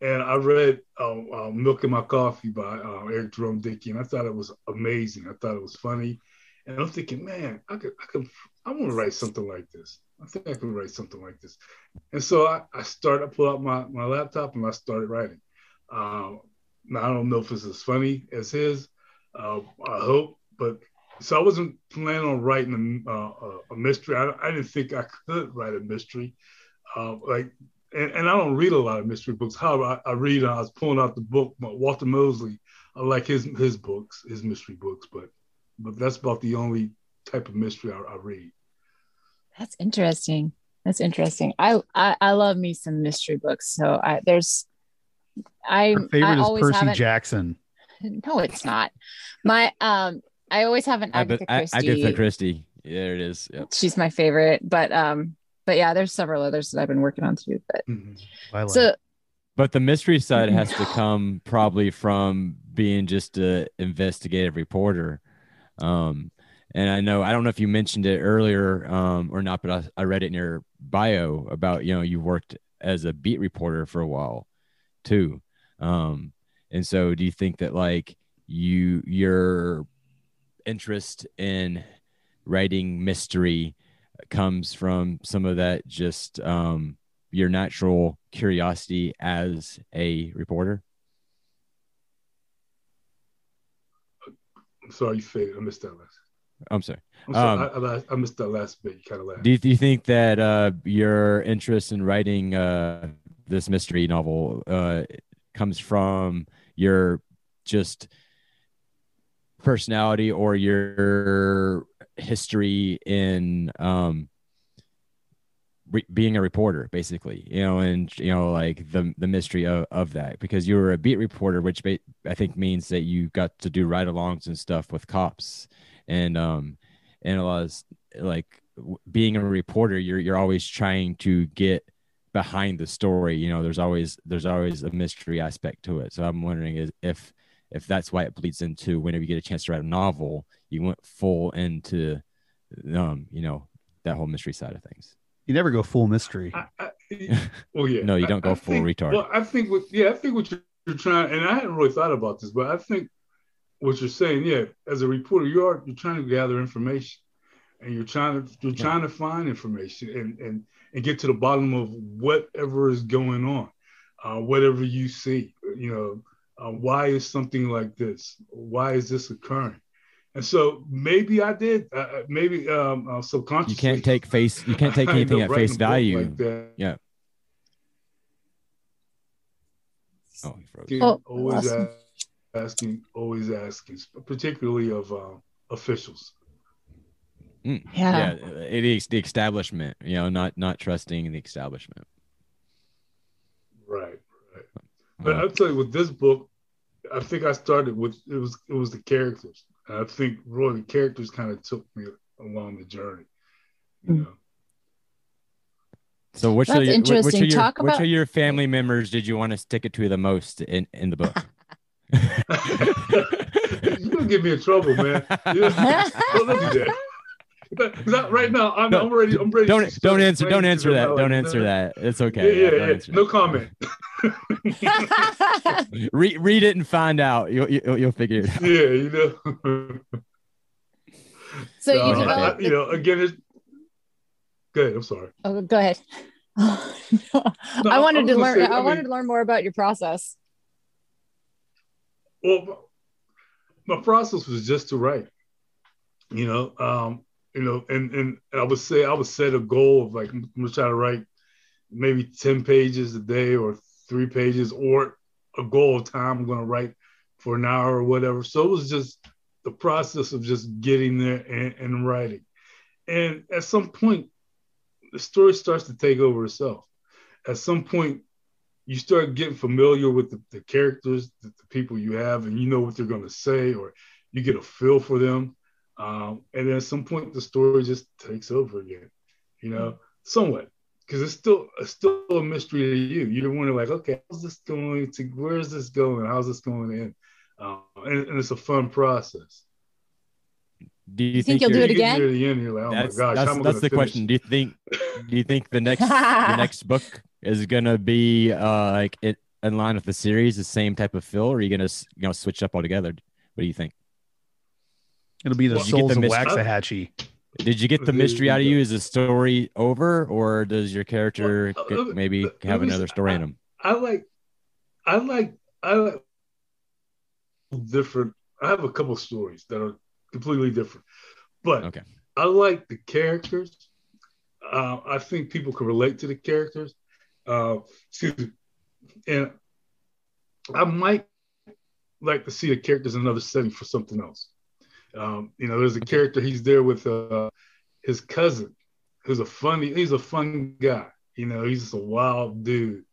and I read uh, uh, "Milk in My Coffee" by uh, Eric Jerome Dickey, and I thought it was amazing. I thought it was funny, and I'm thinking, man, I could, I could, I want to write something like this. I think I could write something like this. And so I, I started, I pulled out my, my laptop and I started writing. Um, now I don't know if it's as funny as his. Uh, I hope, but so I wasn't planning on writing a, uh, a mystery. I, I didn't think I could write a mystery. Uh, like and, and I don't read a lot of mystery books. However, I, I read. I was pulling out the book, Walter Mosley. I like his his books, his mystery books, but but that's about the only type of mystery I, I read. That's interesting. That's interesting. I, I I love me some mystery books. So I there's I Her favorite I is always Percy haven't. Jackson. No, it's not. My um I always have an Agatha, Agatha Christie. Agatha Christie. Yeah, there it is. Yep. She's my favorite, but um but yeah, there's several others that I've been working on too. But Twilight. so But the mystery side has to come probably from being just a investigative reporter. Um, and I know I don't know if you mentioned it earlier um, or not, but I, I read it in your bio about you know you worked as a beat reporter for a while too. Um, and so do you think that like you your interest in writing mystery comes from some of that just um, your natural curiosity as a reporter? I'm sorry you faded. I missed that last. I'm sorry. I'm sorry. Um, I, I, I missed that last bit. You kind of laughed. Do you, do you think that uh, your interest in writing uh, this mystery novel uh, comes from your just personality or your history in um, re- being a reporter, basically? You know, and you know, like the the mystery of, of that, because you were a beat reporter, which ba- I think means that you got to do ride-alongs and stuff with cops, and um, and a lot of like being a reporter you're you're always trying to get behind the story you know there's always there's always a mystery aspect to it so i'm wondering is if if that's why it bleeds into whenever you get a chance to write a novel you went full into um you know that whole mystery side of things You never go full mystery. Well, yeah. No, you don't go I full think- retard. Well, I think what yeah, I think what you're, you're trying, and I hadn't really thought about this, but I think what you're saying, yeah, as a reporter, you are you're trying to gather information, and you're trying to you're trying to find information and and and get to the bottom of whatever is going on, uh, whatever you see. You know, uh, why is something like this? Why is this occurring? And so maybe I did, uh, uh, maybe um, uh, subconsciously. you can't take face you can't take anything at face value like yeah oh he froze. asking, Oh, always awesome. a- asking, always asking, particularly of uh, officials. Mm, Yeah. yeah, it is the establishment. You know, not not trusting the establishment. Right, right. But Uh, I'll tell you, with this book, I think I started with it was it was the characters. And I think really the characters kind of took me along the journey. You hmm. know, so which That's of your, which- which interesting. of your, Talk which about- of your family members did you want to stick it to the most in in the book? you're gonna get me in trouble, man. You know, don't do that. 'Cause I- right now, I'm, I'm ready. I'm ready. don't don't answer don't answer that how, don't answer no, that it's okay yeah, don't yeah. No that. comment. read read it and find out you'll you'll, you'll figure it out yeah, you know. So No, you I- I- you know, again, it's good. I'm sorry. oh, go ahead. I I wanted was to learn. say, I, I wanted to learn more about your process. Well, my process was just to write, you know, um, you know, and and I would say I would set a goal of like I'm gonna try to write maybe ten pages a day or three pages or a goal of time I'm gonna write for an hour or whatever. So it was just the process of just getting there and, and writing, and at some point, the story starts to take over itself. At some point, you start getting familiar with the, the characters, the, the people you have, and you know what they're going to say, or you get a feel for them. Um, and then at some point, the story just takes over again, you know, somewhat, because it's still it's still a mystery to you. You're wondering, like, okay, how's this going to? Where is this going? How's this going to end? Um, and, and it's a fun process. do you, You think think, you'll do it You again? the end, you're like, oh that's my gosh, that's, how am I that's the finish? question do you think do you think the next the next book is gonna be uh like it in line with the series the same type of feel or are you gonna you know switch up altogether what do you think It'll be the Well, you get souls the of mystery- Waxahachie. did you get the mystery out of you is the story over or does your character Well, uh, get- maybe let have me another s- story in him I like, I like, I like different. I have a couple stories that are completely different, but okay I like the characters. Uh, I think people can relate to the characters. Uh, excuse me. and I might like to see the characters in another setting for something else. Um, you know, there's a character he's there with uh, his cousin, who's a funny. He's a fun guy. You know, he's just a wild dude,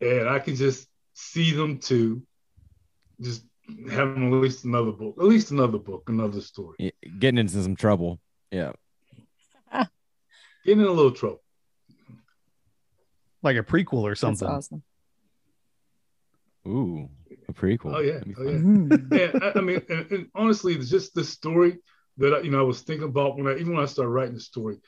and I can just see them two, just having at least another book, at least another book, another story. Yeah, getting into some trouble yeah Getting in a little trouble. like a prequel or That's something. awesome. ooh a prequel Oh yeah, oh, yeah. yeah, I, I mean, and, and honestly, it's just the story that I, you know I was thinking about when I even when I started writing the story.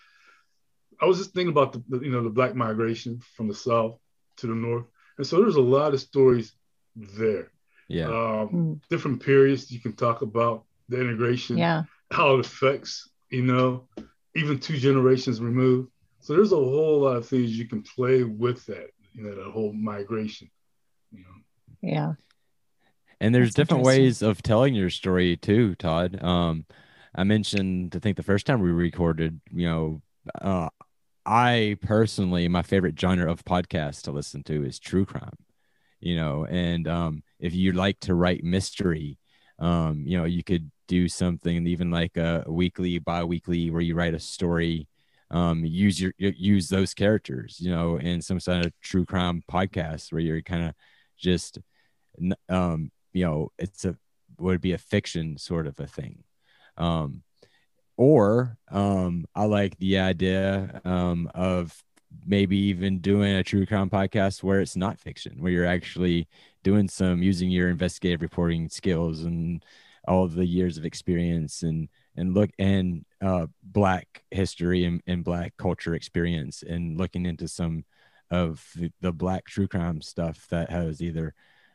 I was just thinking about the, the you know the black migration from the south to the north, and so there's a lot of stories there. yeah Um, Mm. different periods you can talk about the integration, Yeah. how it affects, you know, even two generations removed. So there's a whole lot of things you can play with that, you know, that whole migration. You know. Yeah. And there's That's different ways of telling your story too todd. Um i mentioned i think the first time we recorded you know uh i personally my favorite genre of podcast to listen to is true crime you know and um if you like to write mystery um you know you could do something even like a weekly bi-weekly where you write a story um use your use those characters you know in some sort of true crime podcast where you're kind of just um you know it's a would be a fiction sort of a thing. Um or um i like the idea um of maybe even doing a true crime podcast where it's not fiction where you're actually doing some using your investigative reporting skills and all the years of experience and and look and uh black history and, and black culture experience and looking into some of the, the black true crime stuff that has either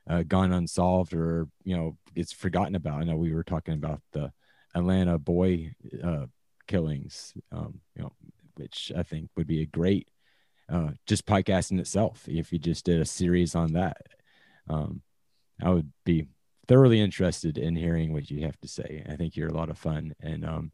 uh, gone unsolved or you know it's forgotten about. I know we were talking about the Atlanta boy uh, killings, um, you know, which I think would be a great uh, just podcast in itself if you just did a series on that. Um, I would be thoroughly interested in hearing what you have to say. I think you're a lot of fun and um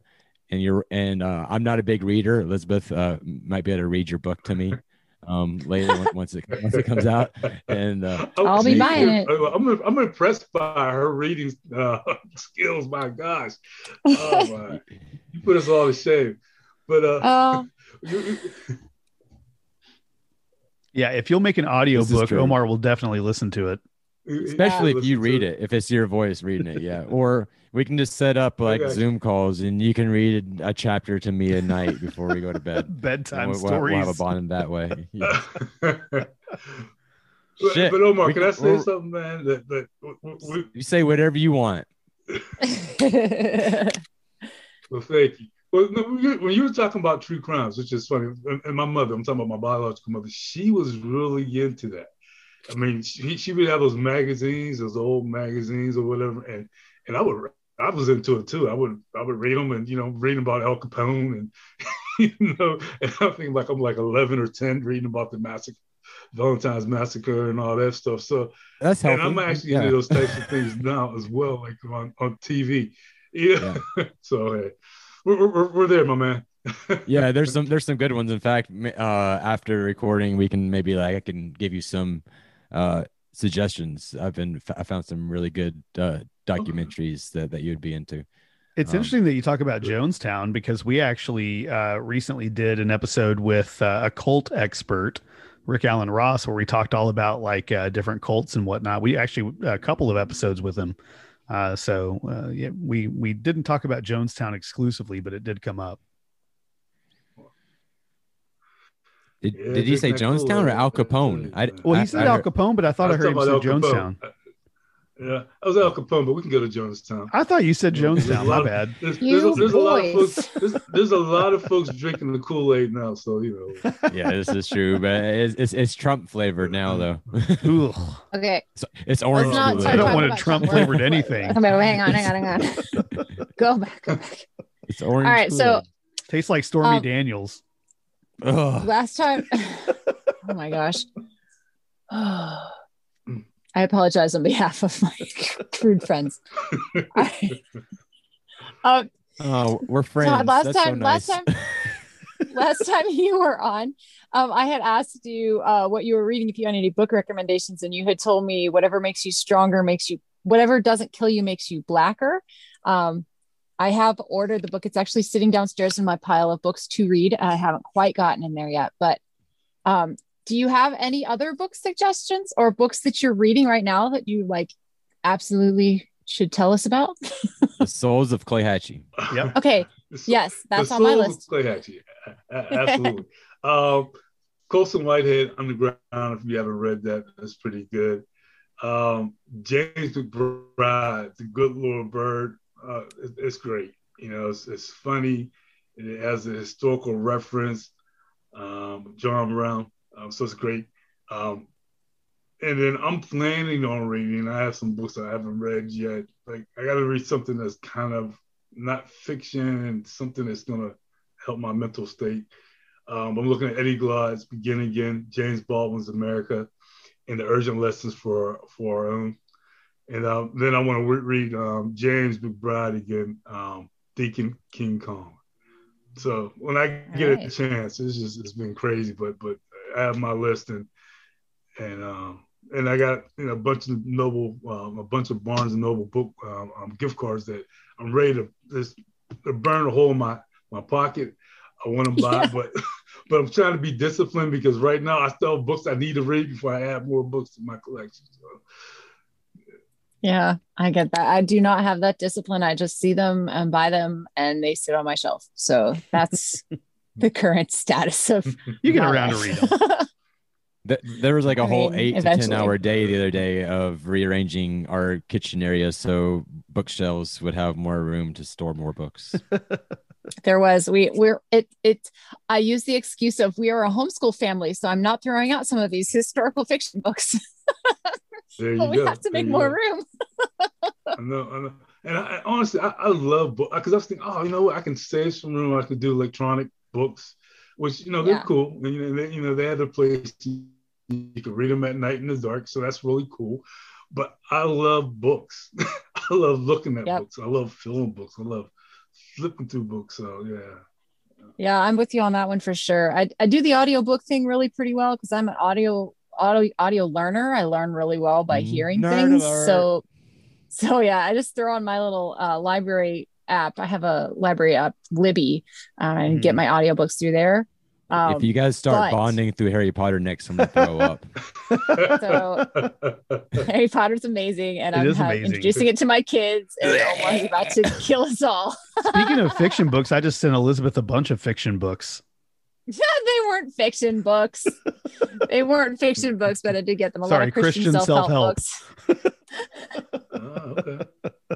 and you're and uh, I'm not a big reader. Elizabeth uh, might be able to read your book to me um later once it once it comes out and uh, I'll be buying it. I'm, I'm impressed by her reading uh, skills. My gosh, oh my, you put us all to shame. but uh, Oh, Yeah, if you'll make an audio book. Omar will definitely listen to it. Especially if you read it if it's your voice reading it yeah or we can just set up like got you. zoom calls and you can read a chapter to me at night before we go to bed Bedtime we'll, we'll- we'll have a stories. bond that way yeah. but, Shit. but Omar, We can I say something, man? That that we, we, you say whatever you want Well, thank you. Well, when you- were talking about true crimes, which is funny, and, and my mother, I'm talking about my biological mother, she was really into that. I mean, she, she would have those magazines, those old magazines or whatever, and and I would, I was into it too. I would, I would read them and you know, reading about Al Capone and you know, and I think like I'm like 11 or 10 reading about the massacre, Valentine's massacre and all that stuff. So that's and I'm actually yeah. into those types of things now as well, like on, on TV. Yeah. so hey, we're, we're, we're there, my man. yeah there's some there's some good ones in fact uh after recording we can maybe like i can give you some uh suggestions i've been i found some really good uh documentaries that, that you'd be into It's Um, interesting that you talk about Jonestown because we actually uh, recently did an episode with uh, a cult expert, Rick Alan Ross, where we talked all about like uh, different cults and whatnot. We actually a couple of episodes with him. Uh, so uh, yeah, we we didn't talk about Jonestown exclusively, but it did come up. Did, Yeah, did you say drinking that jonestown or al capone I i tell you, Well, I- he said I Al Capone, but I thought I, was heard him talking say Al Jonestown. Capone. Yeah, I was Al Capone, but we can go to Jonestown. I thought you said Jonestown. My bad. There's, there's, a, there's a lot of folks. There's, there's a lot of folks drinking the Kool Aid now, so you know. yeah this is true but it's it's, it's trump flavored now though okay. So it's orange not I don't want a Trump Trump. flavored anything. Okay, wait, hang on, hang on, hang on. go back, go back. it's orange All right, so Kool-Aid. Tastes like Stormy Um, Daniels. Ugh. last time oh my gosh. I apologize on behalf of my crude friends. I- um, oh we're friends. Todd, last That's so time last time last time you were on um, i had asked you uh, what you were reading if you had any book recommendations and you had told me whatever makes you stronger makes you whatever doesn't kill you makes you blacker. Um, i have ordered the book it's actually sitting downstairs in my pile of books to read i haven't quite gotten in there yet but um, do you have any other book suggestions or books that you're reading right now that you like absolutely should tell us about the souls of Clayhatchee Yep. okay The yes that's the on my Souls of list Clayhatchee. A- a- Absolutely. um, Colson Whitehead Underground. If you haven't read that, that's pretty good. Um, James McBride, The Good Lord Bird. Uh, it- it's great. You know, it's, it's funny. It has a historical reference. Um, John Brown. Um, so it's great. Um, and then I'm planning on reading. I have some books I haven't read yet. Like I got to read something that's kind of not fiction and something that's gonna help my mental state. Um, I'm looking at Eddie Glaude's Begin Again, James Baldwin's America, and the urgent lessons for for our own. And um, then I want to re- read um, James McBride again, um, Deacon King Kong. So when I get a chance, it's just it's been crazy, but but I have my list and and um and I got you know a bunch of Noble, um, a bunch of Barnes and Noble book um, um, gift cards that I'm ready to just to burn a hole in my my pocket. I want to buy, Yeah. but but I'm trying to be disciplined because right now I still have books I need to read before I add more books to my collection. So Yeah, I get that. I do not have that discipline. I just see them and buy them and they sit on my shelf. So that's the current status of You get my around to read them. There was like a I whole mean, eight to ten hour day the other day of rearranging our kitchen area so bookshelves would have more room to store more books. there was we we're it it I use the excuse of we are a homeschool family, so I'm not throwing out some of these historical fiction books. There but we go. have to make more go. room. I know, I know. And I, I honestly, I, I love books because I was thinking, oh, you know what? I can save some room. I could do electronic books, which you know they're Yeah. cool. And, you know, they, you know, they have a place you, you can read them at night in the dark, so that's really cool. But I love books. I love looking at Yep. books. I love filling books. I love flipping through books. So yeah, Yeah, I'm with you on that one for sure. I, I do the audiobook thing really pretty well because I'm an audio audio audio learner. I learn really well by Mm, hearing nerd things. alert. So so yeah, I just throw on my little uh, library app. I have a library app, Libby, um, and Mm-hmm. get my audiobooks through there. Um, if you guys start but- bonding through Harry Potter next, I'm gonna throw up. So Harry Potter's amazing, and It I'm ha- amazing. introducing it to my kids, and Omar's about to kill us all. Speaking of fiction books, I just sent Elizabeth a bunch of fiction books. Yeah, they weren't fiction books. they weren't fiction books, but I did get them a lot of Christian, Christian self-help, self-help. books. Oh, okay.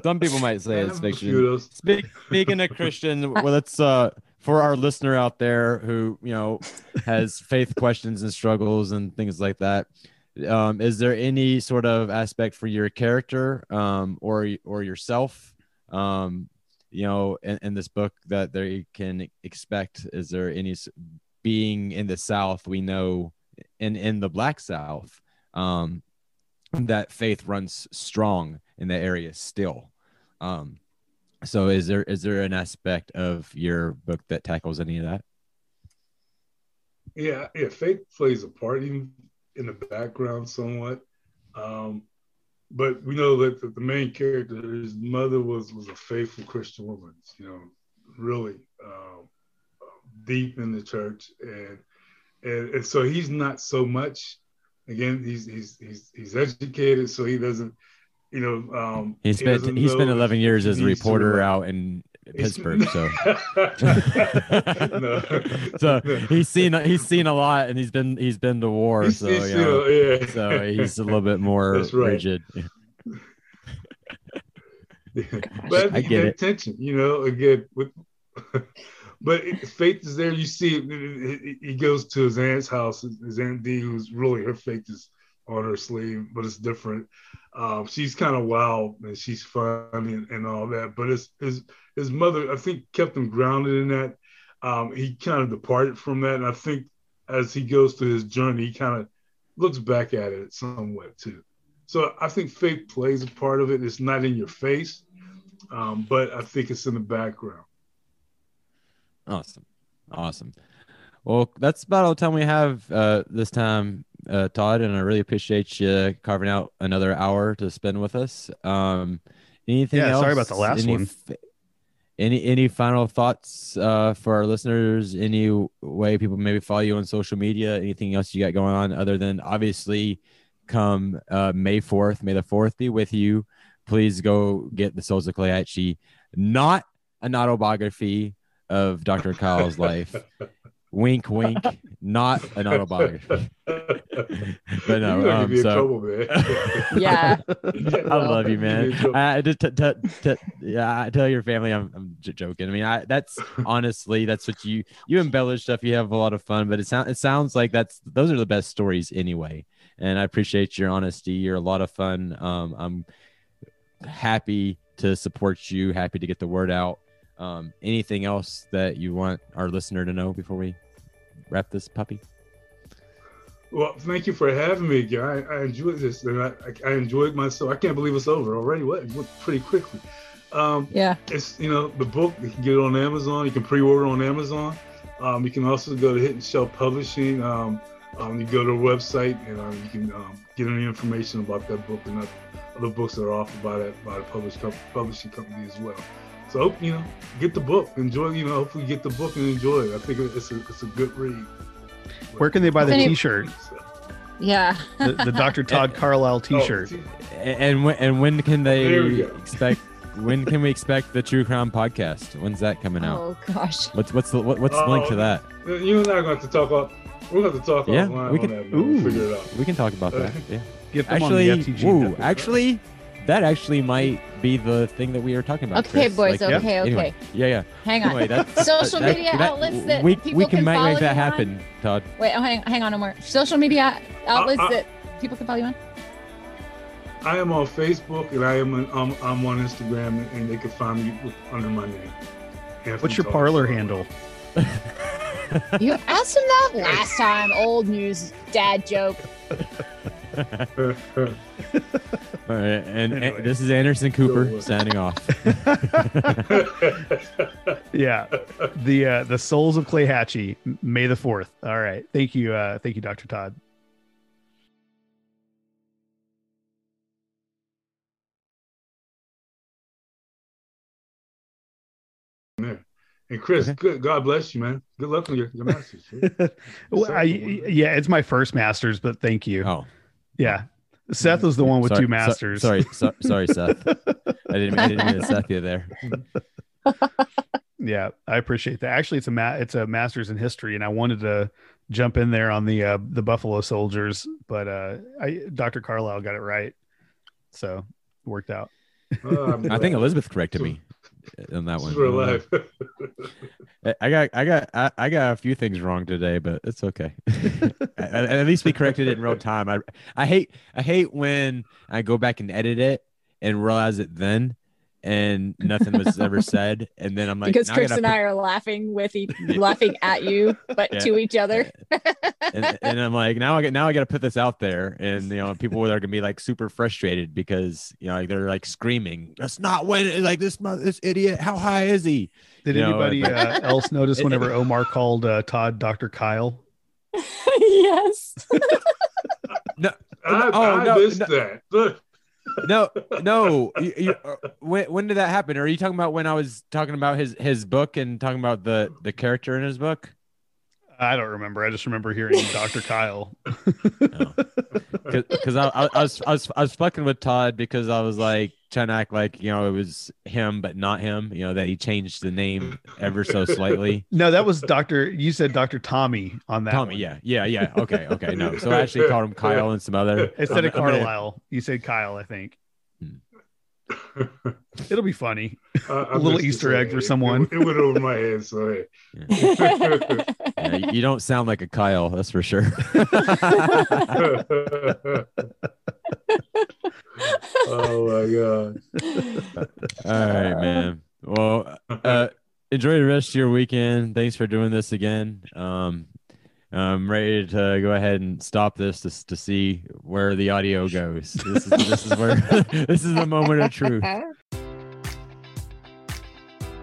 Some people might say it's have a few fiction. Speak, speaking of Christian, well, let's uh for our listener out there who you know has faith questions and struggles and things like that. Um, is there any sort of aspect for your character um, or or yourself, um, you know, in, in this book that they can expect? Is there any being in the South? We know in in the Black South um, that faith runs strong in the area still. Um, so is there is there an aspect of your book that tackles any of that? Yeah, yeah, faith plays a part even in the background somewhat. Um, but we know that the, main character, his mother was was a faithful Christian woman, you know, really um, deep in the church, and, and and so he's not so much. Again, he's he's he's he's educated, so he doesn't, you know. Um, He spent doesn't he spent 11 years as a reporter out in Pittsburgh, so No. so he's seen he's seen a lot, and he's been he's been to war, He's- so he's you know, yeah. so he's a little bit more right. rigid. but I get it. you know, again with but it, faith is there. You see, he goes to his aunt's house. His aunt D, who's really her faith is on her sleeve, but it's different. Um, she's kind of wild and she's fun and, and all that. But it's, his his mother, I think, kept him grounded in that. Um, he kind of departed from that, and I think as he goes through his journey, he kind of looks back at it somewhat too. So I think faith plays a part of it. It's not in your face, um, but I think it's in the background. Awesome. Awesome. Well, that's about all the time we have uh, this time, uh, Todd, and I really appreciate you carving out another hour to spend with us. Um, anything Yeah, else? sorry about the last Any one. f- Any any final thoughts uh, for our listeners? Any way people maybe follow you on social media? Anything else you got going on other than obviously come uh, May fourth? May the fourth be with you. Please go get the Souls of Clayhatchee, not an autobiography of Dr. Kyle's life. wink, wink. Not an autobiography. but no, You're um, get me in so trouble. Yeah. I love you, man. get in. I just t- t- t- yeah, I tell your family I'm, I'm j- joking. I mean, I that's honestly that's what you you embellish stuff. You have a lot of fun, but it sounds it sounds like that's those are the best stories anyway. And I appreciate your honesty. You're a lot of fun. Um, I'm happy to support you. Happy to get the word out. Um, anything else that you want our listener to know before we wrap this puppy? Well, thank you for having me again. I, I enjoyed this, and I, I, I enjoyed myself. I can't believe it's over already. What? It went pretty quickly. Um, Yeah. It's you know the book. You can get it on Amazon. You can pre-order on Amazon. Um, you can also go to Hidden Shelf Publishing. Um, um, you go to our website and um, you can um, get any information about that book and other, other books that are offered by that by the publish, co- publishing company as well. So you know get the book, enjoy. You know, hopefully get the book and enjoy it. I think it's a it's a good read. Where can they buy the Any- T-shirt? Yeah. The, the Dr. Todd Carlisle oh, T-shirt. Oh, And, and when and when can they we expect? When can we expect the True Crime podcast? When's that coming out? Oh gosh. What's what's the what, what's the link to Oh, that? You and I are going to talk off. We're going to talk Yeah, we can- that. Man. We'll ooh. figure it out. We can talk about that. Yeah. Get them Actually, on the FTG. woo, actually, that actually might be the thing that we are talking about. Okay, Chris. boys, Like, okay, anyway, okay. yeah, yeah. Hang on. Anyway, that's, Social that- media that- outlets that we people we can, can make, follow make that you on? happen, Todd. Wait, oh, hang, hang on, no more. Social media outlets uh, that people can follow you on. I am on Facebook and I am on, I'm, I'm on Instagram and they can find me under my name. Anthony What's your Todd. Parler handle? You asked him that last time. Old news, dad joke. All right, and, and Anyway. this is Anderson Cooper Go. signing off. Yeah, the uh, the Souls of Clayhatchee, May the fourth. All right, thank you, uh, thank you, Dr. Todd. there. And Chris, good God bless you, man. Good luck on your, your masters. well, I, yeah, it's my first masters, but thank you. Oh, yeah. Seth was the one with Sorry- two so- masters. sorry, so- sorry, Seth. I didn't, I didn't mean to Seth you there. yeah, I appreciate that. Actually, it's a ma- it's a masters in history, and I wanted to jump in there on the uh, the Buffalo Soldiers, but uh, I Dr. Carlisle got it right, so it worked out. I think Elizabeth corrected me on that one. I- I got, I got, I, I got a few things wrong today, but it's okay. at, at least we corrected it in real time. I, I hate, I hate when I go back and edit it and realize it then, and nothing was ever said, and then I'm like, because Chris gotta and I are laughing with e- laughing at you, but Yeah. to each other. and, and I'm like, now I get now I got to put this out there, and you know, people are gonna be like super frustrated because you know like, they're like screaming, "That's not when like this this idiot. How high is he?" Did You anybody and- uh, else notice whenever Omar called uh, Todd Dr. Kyle? yes. no, I, oh, I no, missed no. that. No, no. You, you, uh, when when did that happen? Are you talking about when I was talking about his his book and talking about the the character in his book? I don't remember. I just remember hearing Dr. Kyle. Because I, I, I was I was I was fucking with Todd because I was like trying to act like you know it was him but not him. You know that he changed the name ever so slightly. No, that was Dr. You said Dr. Tommy on that. Tommy, one. yeah, yeah, yeah. Okay, okay. No, so I actually called him Kyle and some other Instead of I'm- I'm gonna- Carlisle, you said Kyle, I think. It'll be funny. A little Easter egg for someone. It, it went over my head, so hey. Yeah, you- you don't sound like a Kyle, that's for sure. oh my god. All right, man. Well, uh, enjoy the rest of your weekend. Thanks for doing this again. Um, I'm ready to go ahead and stop this to, to see where the audio goes. This is this is where this is the moment of truth.